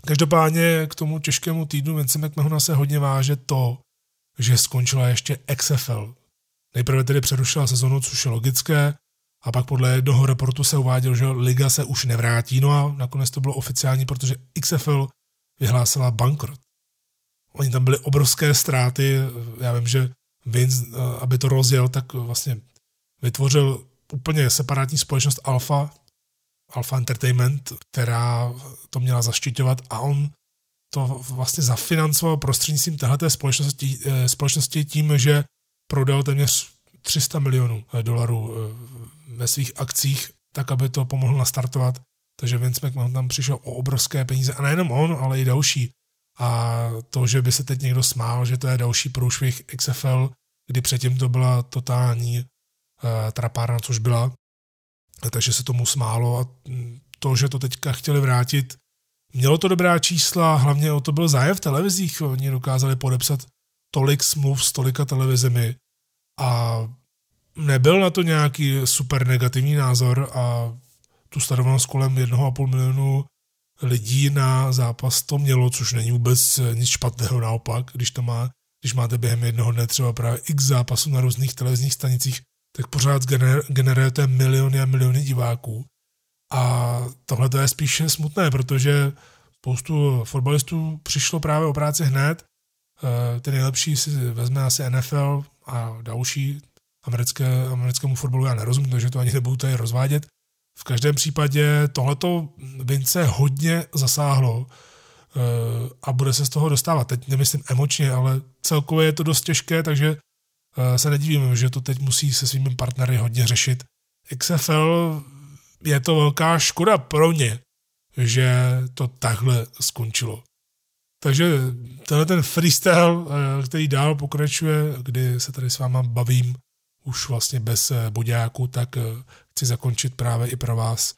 Každopádně k tomu těžkému týdnu Vince McMahona se hodně váže to, že skončila ještě XFL. Nejprve tedy přerušila sezonu, což je logické, a pak podle jednoho reportu se uváděl, že liga se už nevrátí, no a nakonec to bylo oficiální, protože XFL vyhlásila bankrot. Oni tam byly obrovské ztráty, já vím, že Vince, eh, aby to rozjel, tak vlastně vytvořil úplně separátní společnost Alpha, Alpha Entertainment, která to měla zaštiťovat a on to vlastně zafinancoval prostřednictvím téhleté společnosti, eh, společnosti tím, že prodal téměř 300 milionů eh, dolarů ve svých akcích, tak aby to pomohlo nastartovat. Takže Vince McMahon tam přišel o obrovské peníze a nejenom on, ale i další. A to, že by se teď někdo smál, že to je další průšvih XFL, kdy předtím to byla totální uh, trapárna, což byla, takže se tomu smálo a to, že to teďka chtěli vrátit, mělo to dobrá čísla, hlavně o to byl zájem v televizích, oni dokázali podepsat tolik smluv s tolika televizemi a nebyl na to nějaký super negativní názor a tu sledovanost kolem 1,5 milionu lidí na zápas to mělo, což není vůbec nic špatného, naopak, když to má, když máte během jednoho dne třeba právě x zápasů na různých televizních stanicích, tak pořád gener, generujete miliony a miliony diváků. A tohle to je spíše smutné, protože spoustu fotbalistů přišlo právě o práci hned. Eh, Ty nejlepší si vezme asi NFL a další americké, americkému fotbalu já nerozumím, takže to ani nebudu tady rozvádět. V každém případě tohleto Vince hodně zasáhlo eh, a bude se z toho dostávat. Teď nemyslím emočně, ale celkově je to dost těžké, takže se nedivím, že to teď musí se svými partnery hodně řešit. XFL je to velká škoda pro ně, že to takhle skončilo. Takže tenhle ten freestyle, eh, který dál pokračuje, kdy se tady s váma bavím už vlastně bez eh, bodáku, tak eh, chci zakončit právě i pro vás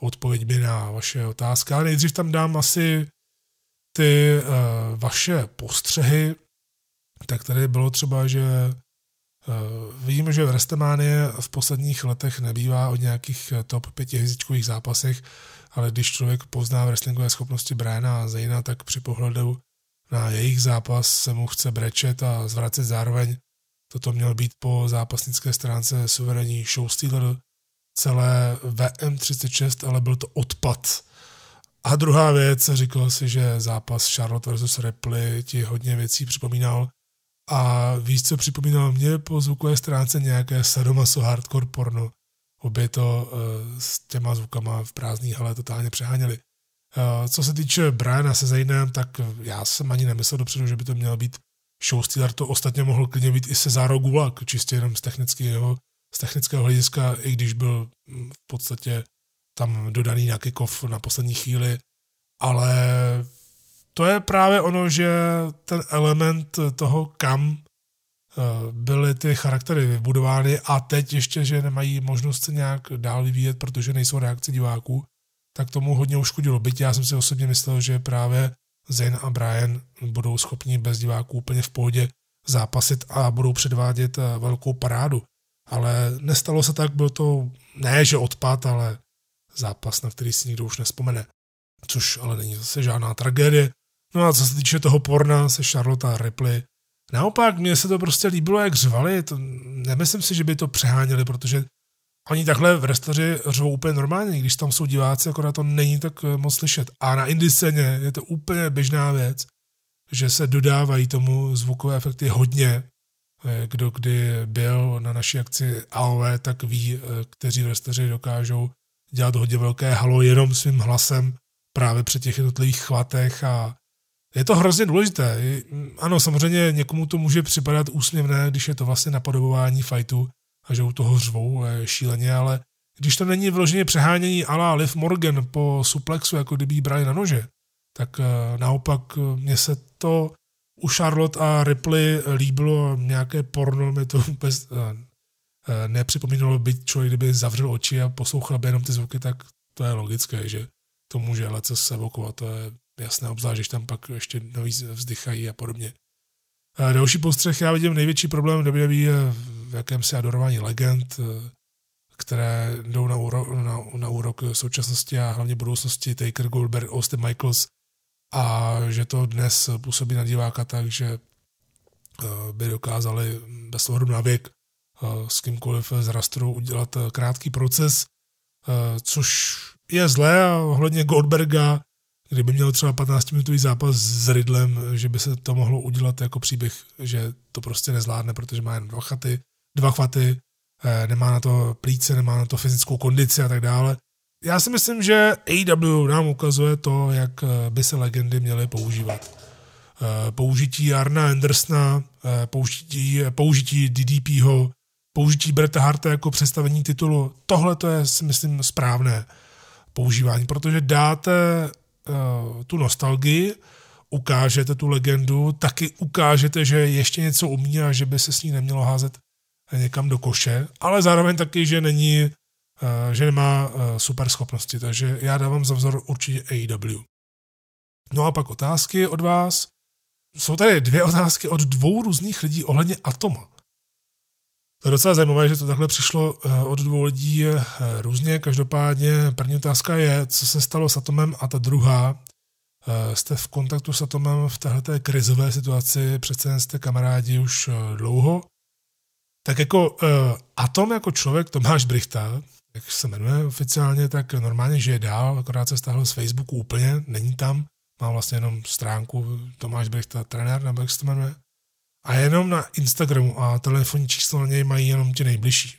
odpověďmi na vaše otázky. Ale nejdřív tam dám asi ty vaše postřehy. Tak tady bylo třeba, že vím, že v Restemánie v posledních letech nebývá o nějakých top pětihvězdičkových zápasech, ale když člověk pozná wrestlingové schopnosti Briana a Zayna, tak při pohledu na jejich zápas se mu chce brečet a zvracet zároveň Toto měl být po zápasnické stránce suverénní showstealer celé VM36, ale byl to odpad. A druhá věc, říkal si, že zápas Charlotte versus Ripley ti hodně věcí připomínal. A víš, co připomínal mě po zvukové stránce nějaké sadomaso hardcore porno. Obě to uh, s těma zvukama v prázdný hale totálně přeháněli. Uh, co se týče Briana se Zaynem, tak já jsem ani nemyslel dopředu, že by to měl být showstealer. To ostatně mohl klidně být i Cesaro Gulak, čistě jenom z technického, z technického hlediska, i když byl mm, v podstatě tam dodaný nějaký kov na poslední chvíli, ale to je právě ono, že ten element toho, kam eh, byly ty charaktery vybudovány a teď ještě, že nemají možnost se nějak dál vyvíjet, protože nejsou reakce diváků, tak tomu hodně uškodilo. Byť já jsem si osobně myslel, že právě Zane a Brian budou schopni bez diváků úplně v pohodě zápasit a budou předvádět eh, velkou parádu. Ale nestalo se tak, byl to ne, že odpad, ale zápas, na který si nikdo už nespomene. Což ale není zase žádná tragédie. No a co se týče toho porna se Charlotte a Ripley, naopak mně se to prostě líbilo, jak řvali. To, nemyslím si, že by to přeháněli, protože oni takhle v wrestleri řvou úplně normálně, když tam jsou diváci, akorát to není tak eh, moc slyšet. A na indie scéně je to úplně běžná věc, že se dodávají tomu zvukové efekty hodně. Eh, kdo kdy byl na naší akci AOV, tak ví, eh, kteří wrestleri dokážou dělat hodně velké halo jenom svým hlasem právě při těch jednotlivých chvatech a je to hrozně důležité. Ano, samozřejmě někomu to může připadat úsměvné, když je to vlastně napodobování fajtu a že u toho řvou šíleně, ale když to není vloženě přehánění ala Liv Morgan po suplexu, jako kdyby brali na nože, tak eh, naopak eh, mně se to u Charlotte a Ripley líbilo nějaké porno, mě to vůbec eh, nepřipomínalo být člověk, kdyby zavřel oči a poslouchal by jenom ty zvuky, tak to je logické, že to může lehce se evokovat, to je jasné, obzvlášť, když tam pak ještě navíc vzdychají a podobně. A další postřeh, já vidím největší problém v WWE je v jakémsi adorování legend, které jdou na, úrok, na, na úrok současnosti a hlavně budoucnosti Taker, Goldberg, Austin Michaels a že to dnes působí na diváka tak, že eh, by dokázali bez ohledu na věk eh, s kýmkoliv z rastru udělat eh, krátký proces, což je zlé a ohledně Goldberga, kdyby měl třeba 15-minutový zápas s Ridlem, že by se to mohlo udělat jako příběh, že to prostě nezvládne, protože má jen dva chaty, dva chvaty, eh, nemá na to plíce, nemá na to fyzickou kondici a tak dále. Já si myslím, že AW nám ukazuje to, jak eh, by se legendy měly používat. Eh, použití Arna Andersona, použití, použití DDPho, použití Bretta Harta jako představení titulu, tohle to je, si myslím, správné používání, protože dáte tu nostalgii, ukážete tu legendu, taky ukážete, že ještě něco umí a že by se s ní nemělo házet někam do koše, ale zároveň taky, že není, uh, že nemá uh, super schopnosti, takže já dávám za vzor určitě AEW. No a pak otázky od vás. Jsou tady dvě otázky od dvou různých lidí ohledně Atoma. To je docela zajímavé, že to takhle přišlo eh, od dvou lidí eh, různě. Každopádně první otázka je, co se stalo s Atomem a ta druhá, eh, jste v kontaktu s Atomem v této krizové situaci, přece jste kamarádi už dlouho. Tak jako Atom jako člověk Tomáš Brichta, jak se jmenuje oficiálně, tak normálně žije dál, akorát se stáhl z Facebooku úplně, není tam, má vlastně jenom stránku Tomáš Brichta, trenér, nebo jak se to jmenuje a jenom na Instagramu a telefonní číslo na něj mají jenom ti nejbližší.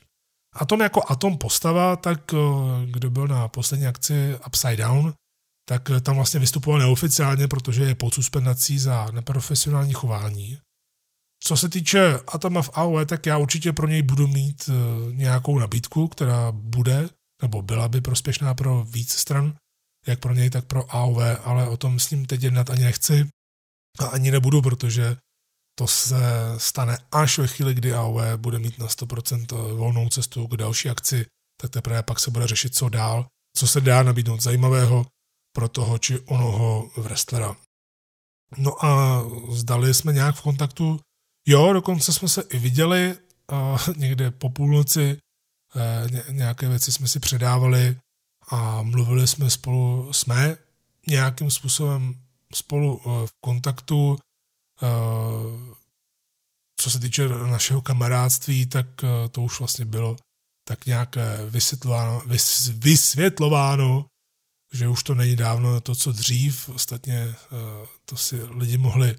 Atom jako Atom postava, tak eh, kdo byl na poslední akci Upside Down, tak eh, tam vlastně vystupoval neoficiálně, protože je pod suspendací za neprofesionální chování. Co se týče Atoma v AOE, tak já určitě pro něj budu mít eh, nějakou nabídku, která bude, nebo byla by prospěšná pro víc stran, jak pro něj, tak pro AOV, ale o tom s ním teď jednat ani nechci a ani nebudu, protože to se stane až ve chvíli, kdy AOV bude mít na 100% volnou cestu k další akci, tak teprve pak se bude řešit, co dál, co se dá nabídnout zajímavého pro toho či onoho wrestlera. No a zdali jsme nějak v kontaktu, jo, dokonce jsme se i viděli uh, někde po půlnoci, uh, nějaké věci jsme si předávali a mluvili jsme spolu, jsme nějakým způsobem spolu uh, v kontaktu, Eh, co se týče našeho kamarádství, tak eh, to už vlastně bylo tak nějak vysvětlováno, vys, vysvětlováno že už to není dávno to, co dřív. Ostatně to si lidi mohli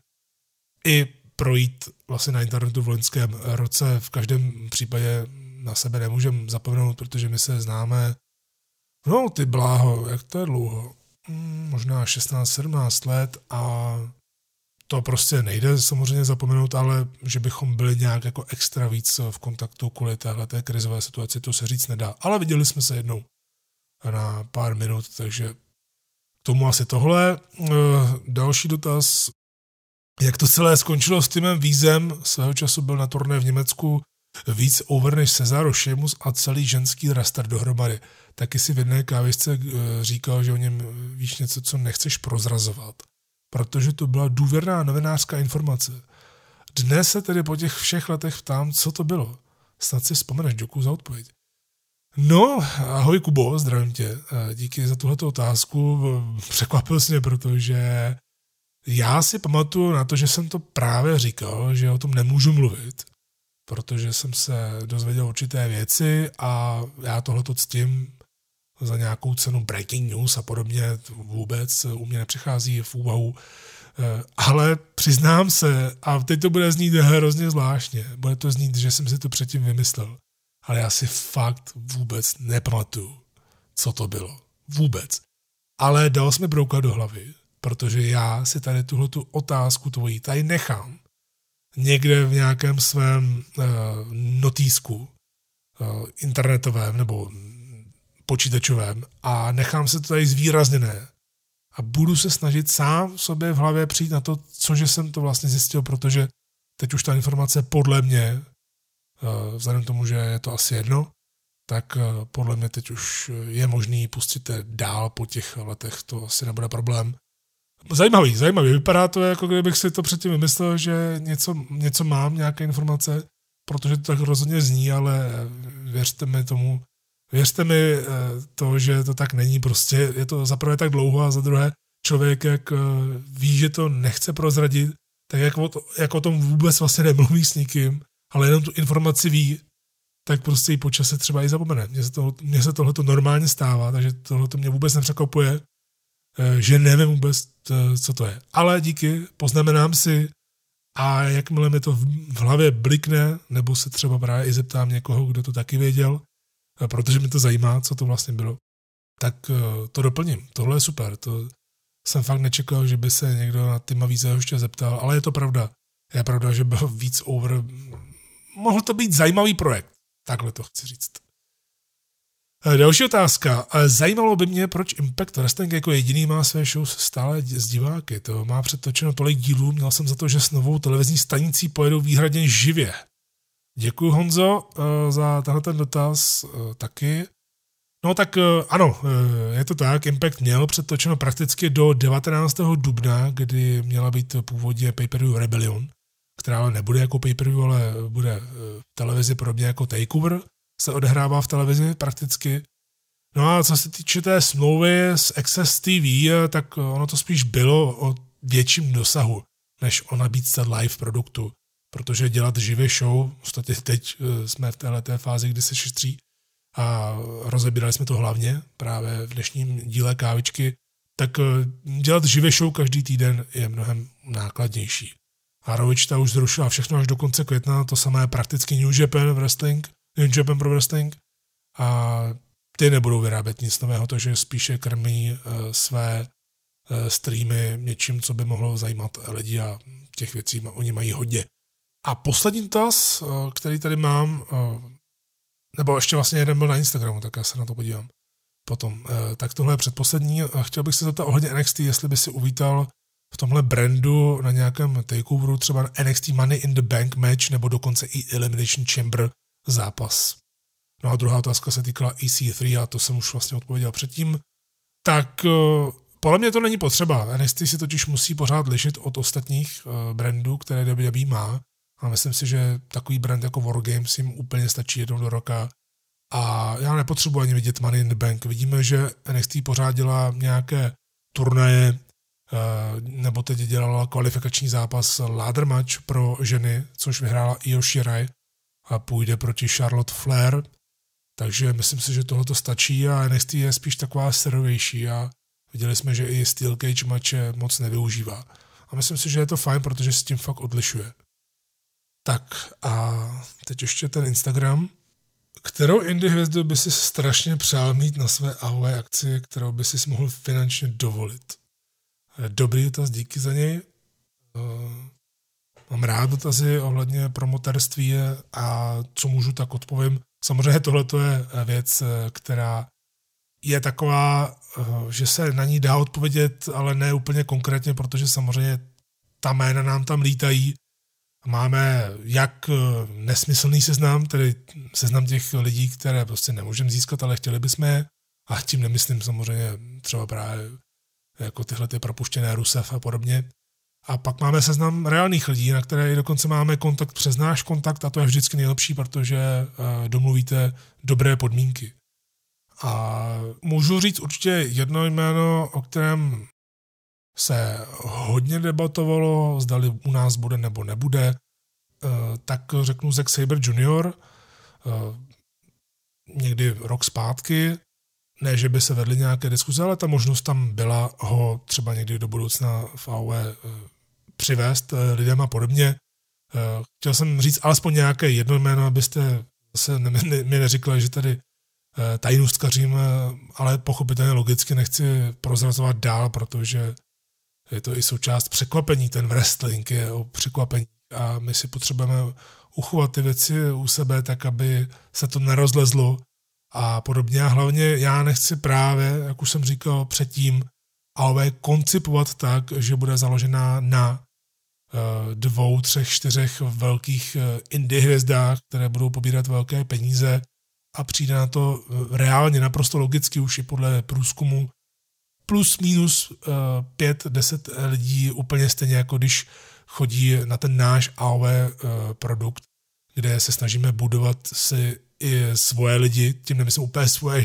i projít vlastně na internetu v loňském roce. V každém případě na sebe nemůžeme zapomenout, protože my se známe. No, ty bláho, jak to je dlouho? Hmm, možná 16-17 let a to prostě nejde samozřejmě zapomenout, ale že bychom byli nějak jako extra víc v kontaktu kvůli téhle té krizové situaci, to se říct nedá. Ale viděli jsme se jednou na pár minut, takže tomu asi tohle. Eh, další dotaz. Jak to celé skončilo s týmem Vízem? Svého času byl na turné v Německu víc over než Cezaro Šemus a celý ženský raster dohromady. Taky si v jedné kávisce eh, říkal, že o něm víš něco, co nechceš prozrazovat protože to byla důvěrná novinářská informace. Dnes se tedy po těch všech letech ptám, co to bylo. Snad si vzpomeneš, děkuji za odpověď. No, ahoj Kubo, zdravím tě. Eh, díky za tuhleto otázku. Překvapil jsi mě, protože já si pamatuju na to, že jsem to právě říkal, že o tom nemůžu mluvit, protože jsem se dozvěděl určité věci a já tohleto ctím za nějakou cenu breaking news a podobně vůbec u mě nepřichází v úvahu. Eh, ale přiznám se, a teď to bude znít hrozně zvláštně, bude to znít, že jsem si to předtím vymyslel, ale já si fakt vůbec nepamatuju, co to bylo. Vůbec. Ale dal jsme brouka do hlavy, protože já si tady tuhle tu otázku tvojí tady nechám někde v nějakém svém uh, notýsku uh, internetovém nebo počítačovém a nechám se to tady zvýrazněné. A budu se snažit sám sobě v hlavě přijít na to, cože jsem to vlastně zjistil, protože teď už ta informace podle mě, eh, vzhledem k tomu, že je to asi jedno, tak eh, podle mě teď už je možný pustit dál po těch letech, to asi nebude problém. Zajímavý, zajímavý. Vypadá to, jako kdybych si to předtím vymyslel, že něco, něco mám, nějaké informace, protože to tak rozhodně zní, ale věřte mi tomu, Věřte mi eh, to, že to tak není. Prostě je to za prvé tak dlouho a za druhé člověk, jak eh, ví, že to nechce prozradit, tak jak o, to, jak o tom vůbec vlastně nemluví s nikým, ale jenom tu informaci ví, tak prostě i po čase třeba i zapomene. Mně se, to, tohle normálně stává, takže tohle mě vůbec nepřekvapuje, eh, že nevím vůbec, co to je. Ale díky, poznamenám si a jakmile mi to v hlavě blikne, nebo se třeba právě i zeptám někoho, kdo to taky věděl, protože mi to zajímá, co to vlastně bylo, tak eh, to doplním. Tohle je super. To jsem fakt nečekal, že by se někdo na Tima Vízeho ještě zeptal, ale je to pravda. Je pravda, že byl víc over. Mohl to být zajímavý projekt. Takhle to chci říct. Eh, další otázka. Eh, zajímalo by mě, proč Impact Wrestling jako jediný má své show stále s diváky. To má přetočeno tolik dílů, měl jsem za to, že s novou televizní stanicí pojedou výhradně živě. Děkuji Honzo eh, za tenhle ten dotaz eh, taky. No tak eh, ano, je to tak, Impact měl přetočeno prakticky do 19. dubna, kdy měla být původně pay-per-view Rebellion, která ale nebude jako pay-per-view, ale bude v televizi podobně jako Takeover, se odehrává v televizi prakticky. No a co se týče té smlouvy s Access TV, tak ono to spíš bylo o větším dosahu, než o nabídce live produktu protože dělat živě show, ostatně teď eh, jsme v této fázi, kdy se šetří a rozebírali jsme to hlavně právě v dnešním díle kávičky, tak eh, dělat živě show každý týden je mnohem nákladnější. A Rovičta už zrušila všechno až do konce května, to samé prakticky New Japan Wrestling, New Japan Pro Wrestling a ty nebudou vyrábět nic nového, takže spíše krmí uh, své streamy něčím, co by mohlo zajímat lidi a těch věcí oni mají hodně. A poslední dotaz, eh, který tady mám, eh, nebo ještě vlastně jeden byl na Instagramu, tak já se na to podívám potom. Eh, tak tohle je předposlední. Chtěl bych se zeptat ohledně NXT, jestli by si uvítal v tomhle brandu na nějakém takeoveru třeba NXT Money in the Bank match nebo dokonce i Elimination Chamber zápas. No a druhá otázka se týkala EC3 a to jsem už vlastně odpověděl předtím. Tak podle mě to není potřeba. NXT si totiž musí pořád lišit od ostatních brandů, které WWE má a myslím si, že takový brand jako Wargames jim úplně stačí jednou do roka. A já nepotřebuji ani vidět Money in the Bank. Vidíme, že NXT pořád dělá nějaké turnaje, eh, nebo teď dělala kvalifikační zápas ladder match pro ženy, což vyhrála Io Shirai a půjde proti Charlotte Flair. Takže myslím si, že tohle to stačí a NXT je spíš taková serovější a Viděli jsme, že i Steel Cage mače moc nevyužívá. A myslím si, že je to fajn, protože se tím fakt odlišuje. Tak a teď ještě ten Instagram. Kterou indie hvězdu by si strašně přál mít na své AOV akci, kterou by si mohl finančně dovolit? Dobrý dotaz, díky za něj. Eh, mám rád dotazy ohledně promoterství a co můžu, tak odpovím. Samozřejmě tohle je věc, která je taková, eh, že se na ní dá odpovědět, ale ne úplně konkrétně, protože samozřejmě ta jména nám tam lítají. Máme jak eh, nesmyslný seznam, tedy seznam těch lidí, které prostě nemůžeme získat, ale chtěli bychom je. A tím nemyslím samozřejmě třeba právě jako tyhle ty propuštěné Rusev a podobně. A pak máme seznam reálných lidí, na které dokonce máme kontakt přes náš kontakt a to je vždycky nejlepší, protože eh, domluvíte dobré podmínky. A můžu říct určitě jedno jméno, o kterém se hodně debatovalo, zdali u nás bude nebo nebude, eh, tak řeknu Zack Saber Jr. Eh, někdy rok zpátky. Ne, že by se vedly nějaké diskuze, ale ta možnost tam byla ho třeba někdy do budoucna v AOE eh, přivést lidem a podobně. Chtěl jsem říct alespoň nějaké jedno jméno, abyste se mi neříkali, že tady tajnůstkařím, ale pochopitelně logicky nechci prozrazovat dál, protože je to i součást překvapení. Ten wrestling je o překvapení a my si potřebujeme uchovat ty věci u sebe tak, aby se to nerozlezlo a podobně. A hlavně já nechci právě, jak už jsem říkal předtím, AOV koncipovat tak, že bude založená na eh, dvou, třech, čtyřech velkých indie hvězdách, které budou pobírat velké peníze a přijde na to eh, reálně naprosto logicky už i podle průzkumu plus minus 5-10 eh, lidí úplně stejně jako když chodí na ten náš AOV eh, produkt, kde se snažíme budovat si i svoje lidi, tím nemyslím úplně svoje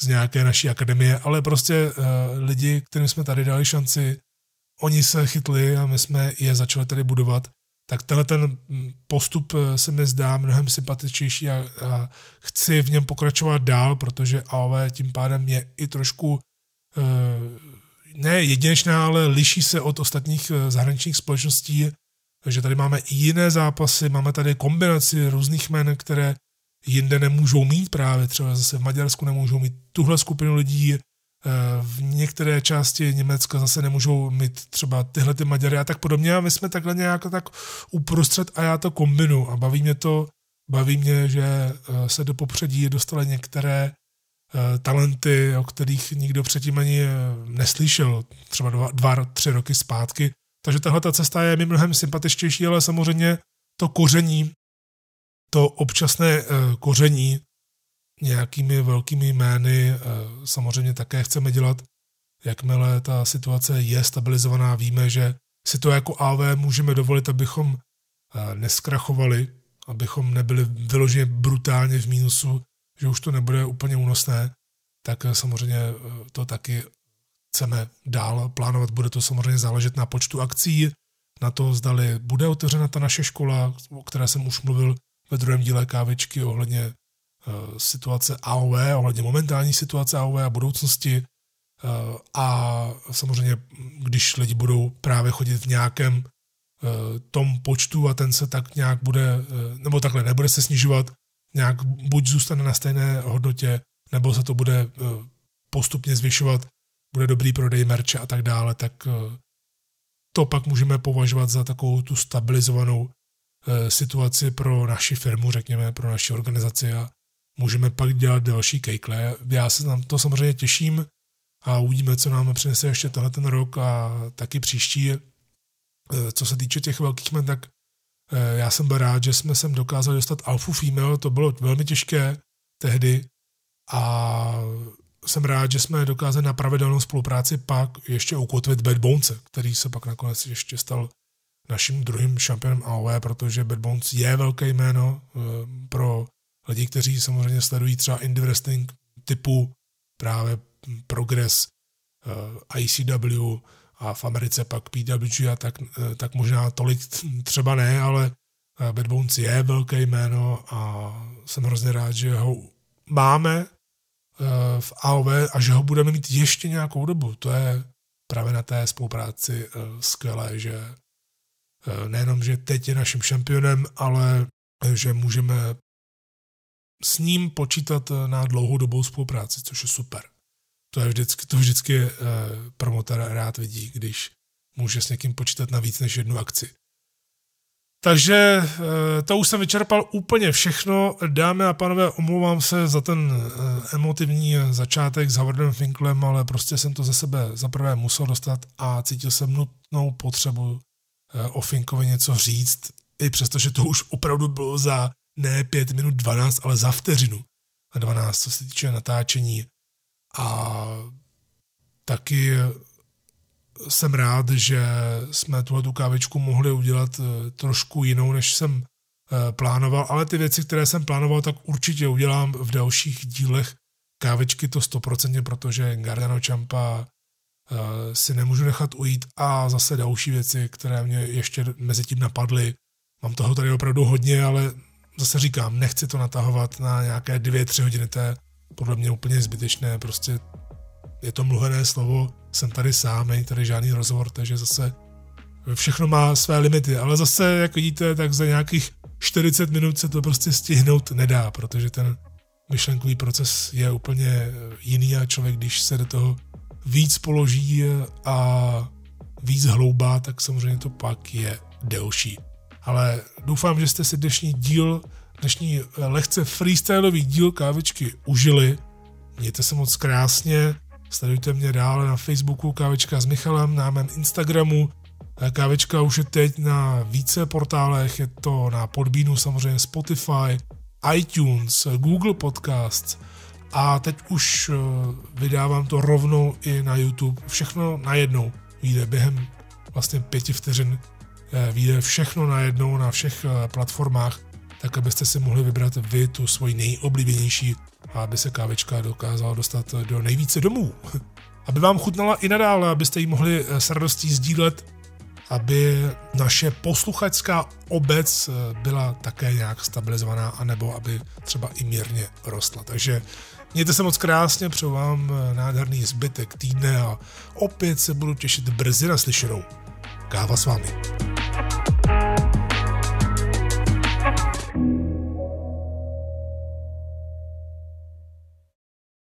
z nějaké naší akademie, ale prostě lidi, kterým jsme tady dali šanci, oni se chytli a my jsme je začali tady budovat. Tak tenhle ten postup eh, se mi zdá mnohem sympatičnější a, a chci v něm pokračovat dál, protože AOV tím pádem je i trošku eh, ne jedinečná, ale liší se od ostatních eh, zahraničních společností, takže tady máme i jiné zápasy, máme tady kombinaci různých jmen, které jinde nemůžou mít právě, třeba zase v Maďarsku nemůžou mít tuhle skupinu lidí, Eh, v některé části Německa zase nemůžou mít třeba tyhle ty Maďary a tak podobně. A my jsme takhle nějak tak uprostřed a já to kombinu a baví mě to, baví mě, že eh, se do popředí dostaly některé eh, talenty, o kterých nikdo předtím ani neslyšel, třeba dva, dva tři roky zpátky. Takže tahle ta cesta je mi mnohem sympatičtější, ale samozřejmě to koření, to občasné koření nějakými velkými jmény eh, samozřejmě také chceme dělat. Jakmile ta situace je stabilizovaná, víme, že si to jako AV můžeme dovolit, abychom eh, neskrachovali, abychom nebyli vyloženě brutálně v mínusu, že už to nebude úplně únosné, tak eh, samozřejmě to taky chceme dál plánovat. Bude to samozřejmě záležet na počtu akcí, na to, zdali bude otevřena ta naše škola, o které jsem už mluvil ve druhém díle kávičky ohledně Eh, situace AOV, ohledně momentální situace AOV a budoucnosti. Eh, a samozřejmě, když lidi budou právě chodit v nějakém eh, tom počtu a ten se tak nějak bude, nebo takhle nebude se snižovat, nějak buď zůstane na stejné hodnotě, nebo se to bude postupně zvyšovat, bude dobrý prodej merče a tak dále, tak to pak můžeme považovat za takovou tu stabilizovanou situaci pro naši firmu, řekněme, pro naši organizaci a můžeme pak dělat další kejkle. Já se na to samozřejmě těším a uvidíme, co nám přinese ještě tenhle ten rok a taky příští. Eh, co se týče těch velkých men, tak eh, já jsem byl rád, že jsme sem dokázali dostat alfu female, to bylo velmi těžké tehdy. A jsem rád, že jsme dokázali na pravidelnou spolupráci pak ještě ukotvit Bad Bones, který se pak nakonec ještě stal naším druhým šampionem AOE, protože Bad Bones je velké jméno eh, pro lidi, kteří samozřejmě sledují třeba indie wrestling typu právě Progress, eh, ICW a v Americe pak PWG a tak, uh, tak možná tolik třeba ne, ale uh, Bad Bones je velké jméno a jsem hrozně rád, že ho máme v AOV a že ho budeme mít ještě nějakou dobu. To je právě na té spolupráci skvělé, že nejenom, že teď je naším šampionem, ale že můžeme s ním počítat na dlouhodobou spolupráci, což je super. To je vždycky, to vždycky eh, promotor rád vidí, když může s někým počítat na víc než jednu akci. Takže eh, to už jsem vyčerpal úplně všechno. Dámy a pánové, omlouvám se za ten eh, emotivní začátek s Howardem Finklem, ale prostě jsem to ze sebe zaprvé musel dostat a cítil jsem nutnou potřebu o Finkovi něco říct, i přesto, že to už opravdu bylo za ne 5 minut 12, ale za vteřinu a 12, co se týče natáčení. A taky jsem rád, že jsme tuhle tu kávičku mohli udělat eh, trošku jinou, než jsem eh, plánoval, ale ty věci, které jsem plánoval, tak určitě udělám v dalších dílech kávičky to stoprocentně, protože Gardano Champa eh, si nemůžu nechat ujít a zase další věci, které mě ještě mezi tím napadly. Mám toho tady opravdu hodně, ale zase říkám, nechci to natahovat na nějaké dvě, tři hodiny, to je podle mě úplně zbytečné, prostě je to mluvené slovo, jsem tady sám, není tady žádný rozhovor, takže zase všechno má své limity, ale zase, jak vidíte, tak za nějakých 40 minut se to prostě stihnout nedá, protože ten myšlenkový proces je úplně jiný a člověk, když se do toho víc položí a víc hloubá, tak samozřejmě to pak je delší. Ale doufám, že jste si dnešní díl dnešní eh, lehce freestyleový díl kávičky užili. Mějte se moc krásně, sledujte mě dále na Facebooku Kávička s Michalem, na mém Instagramu. Eh, kávička už je teď na více portálech, je to na Podbínu samozřejmě Spotify, iTunes, Google Podcasts a teď už eh, vydávám to rovnou i na YouTube. Všechno najednou vyjde během vlastně pěti vteřin vyjde všechno najednou na všech platformách tak abyste si mohli vybrat vy tu svoji nejoblíbenější a aby se kávečka dokázala dostat do nejvíce domů. aby vám chutnala i nadále, abyste ji mohli eh, s radostí sdílet, aby naše posluchačská obec eh, byla také nějak stabilizovaná, anebo aby třeba i mírně rostla. Takže mějte se moc krásně, přeju vám eh, nádherný zbytek týdne a opět se budu těšit brzy na slyšenou. Káva s vámi.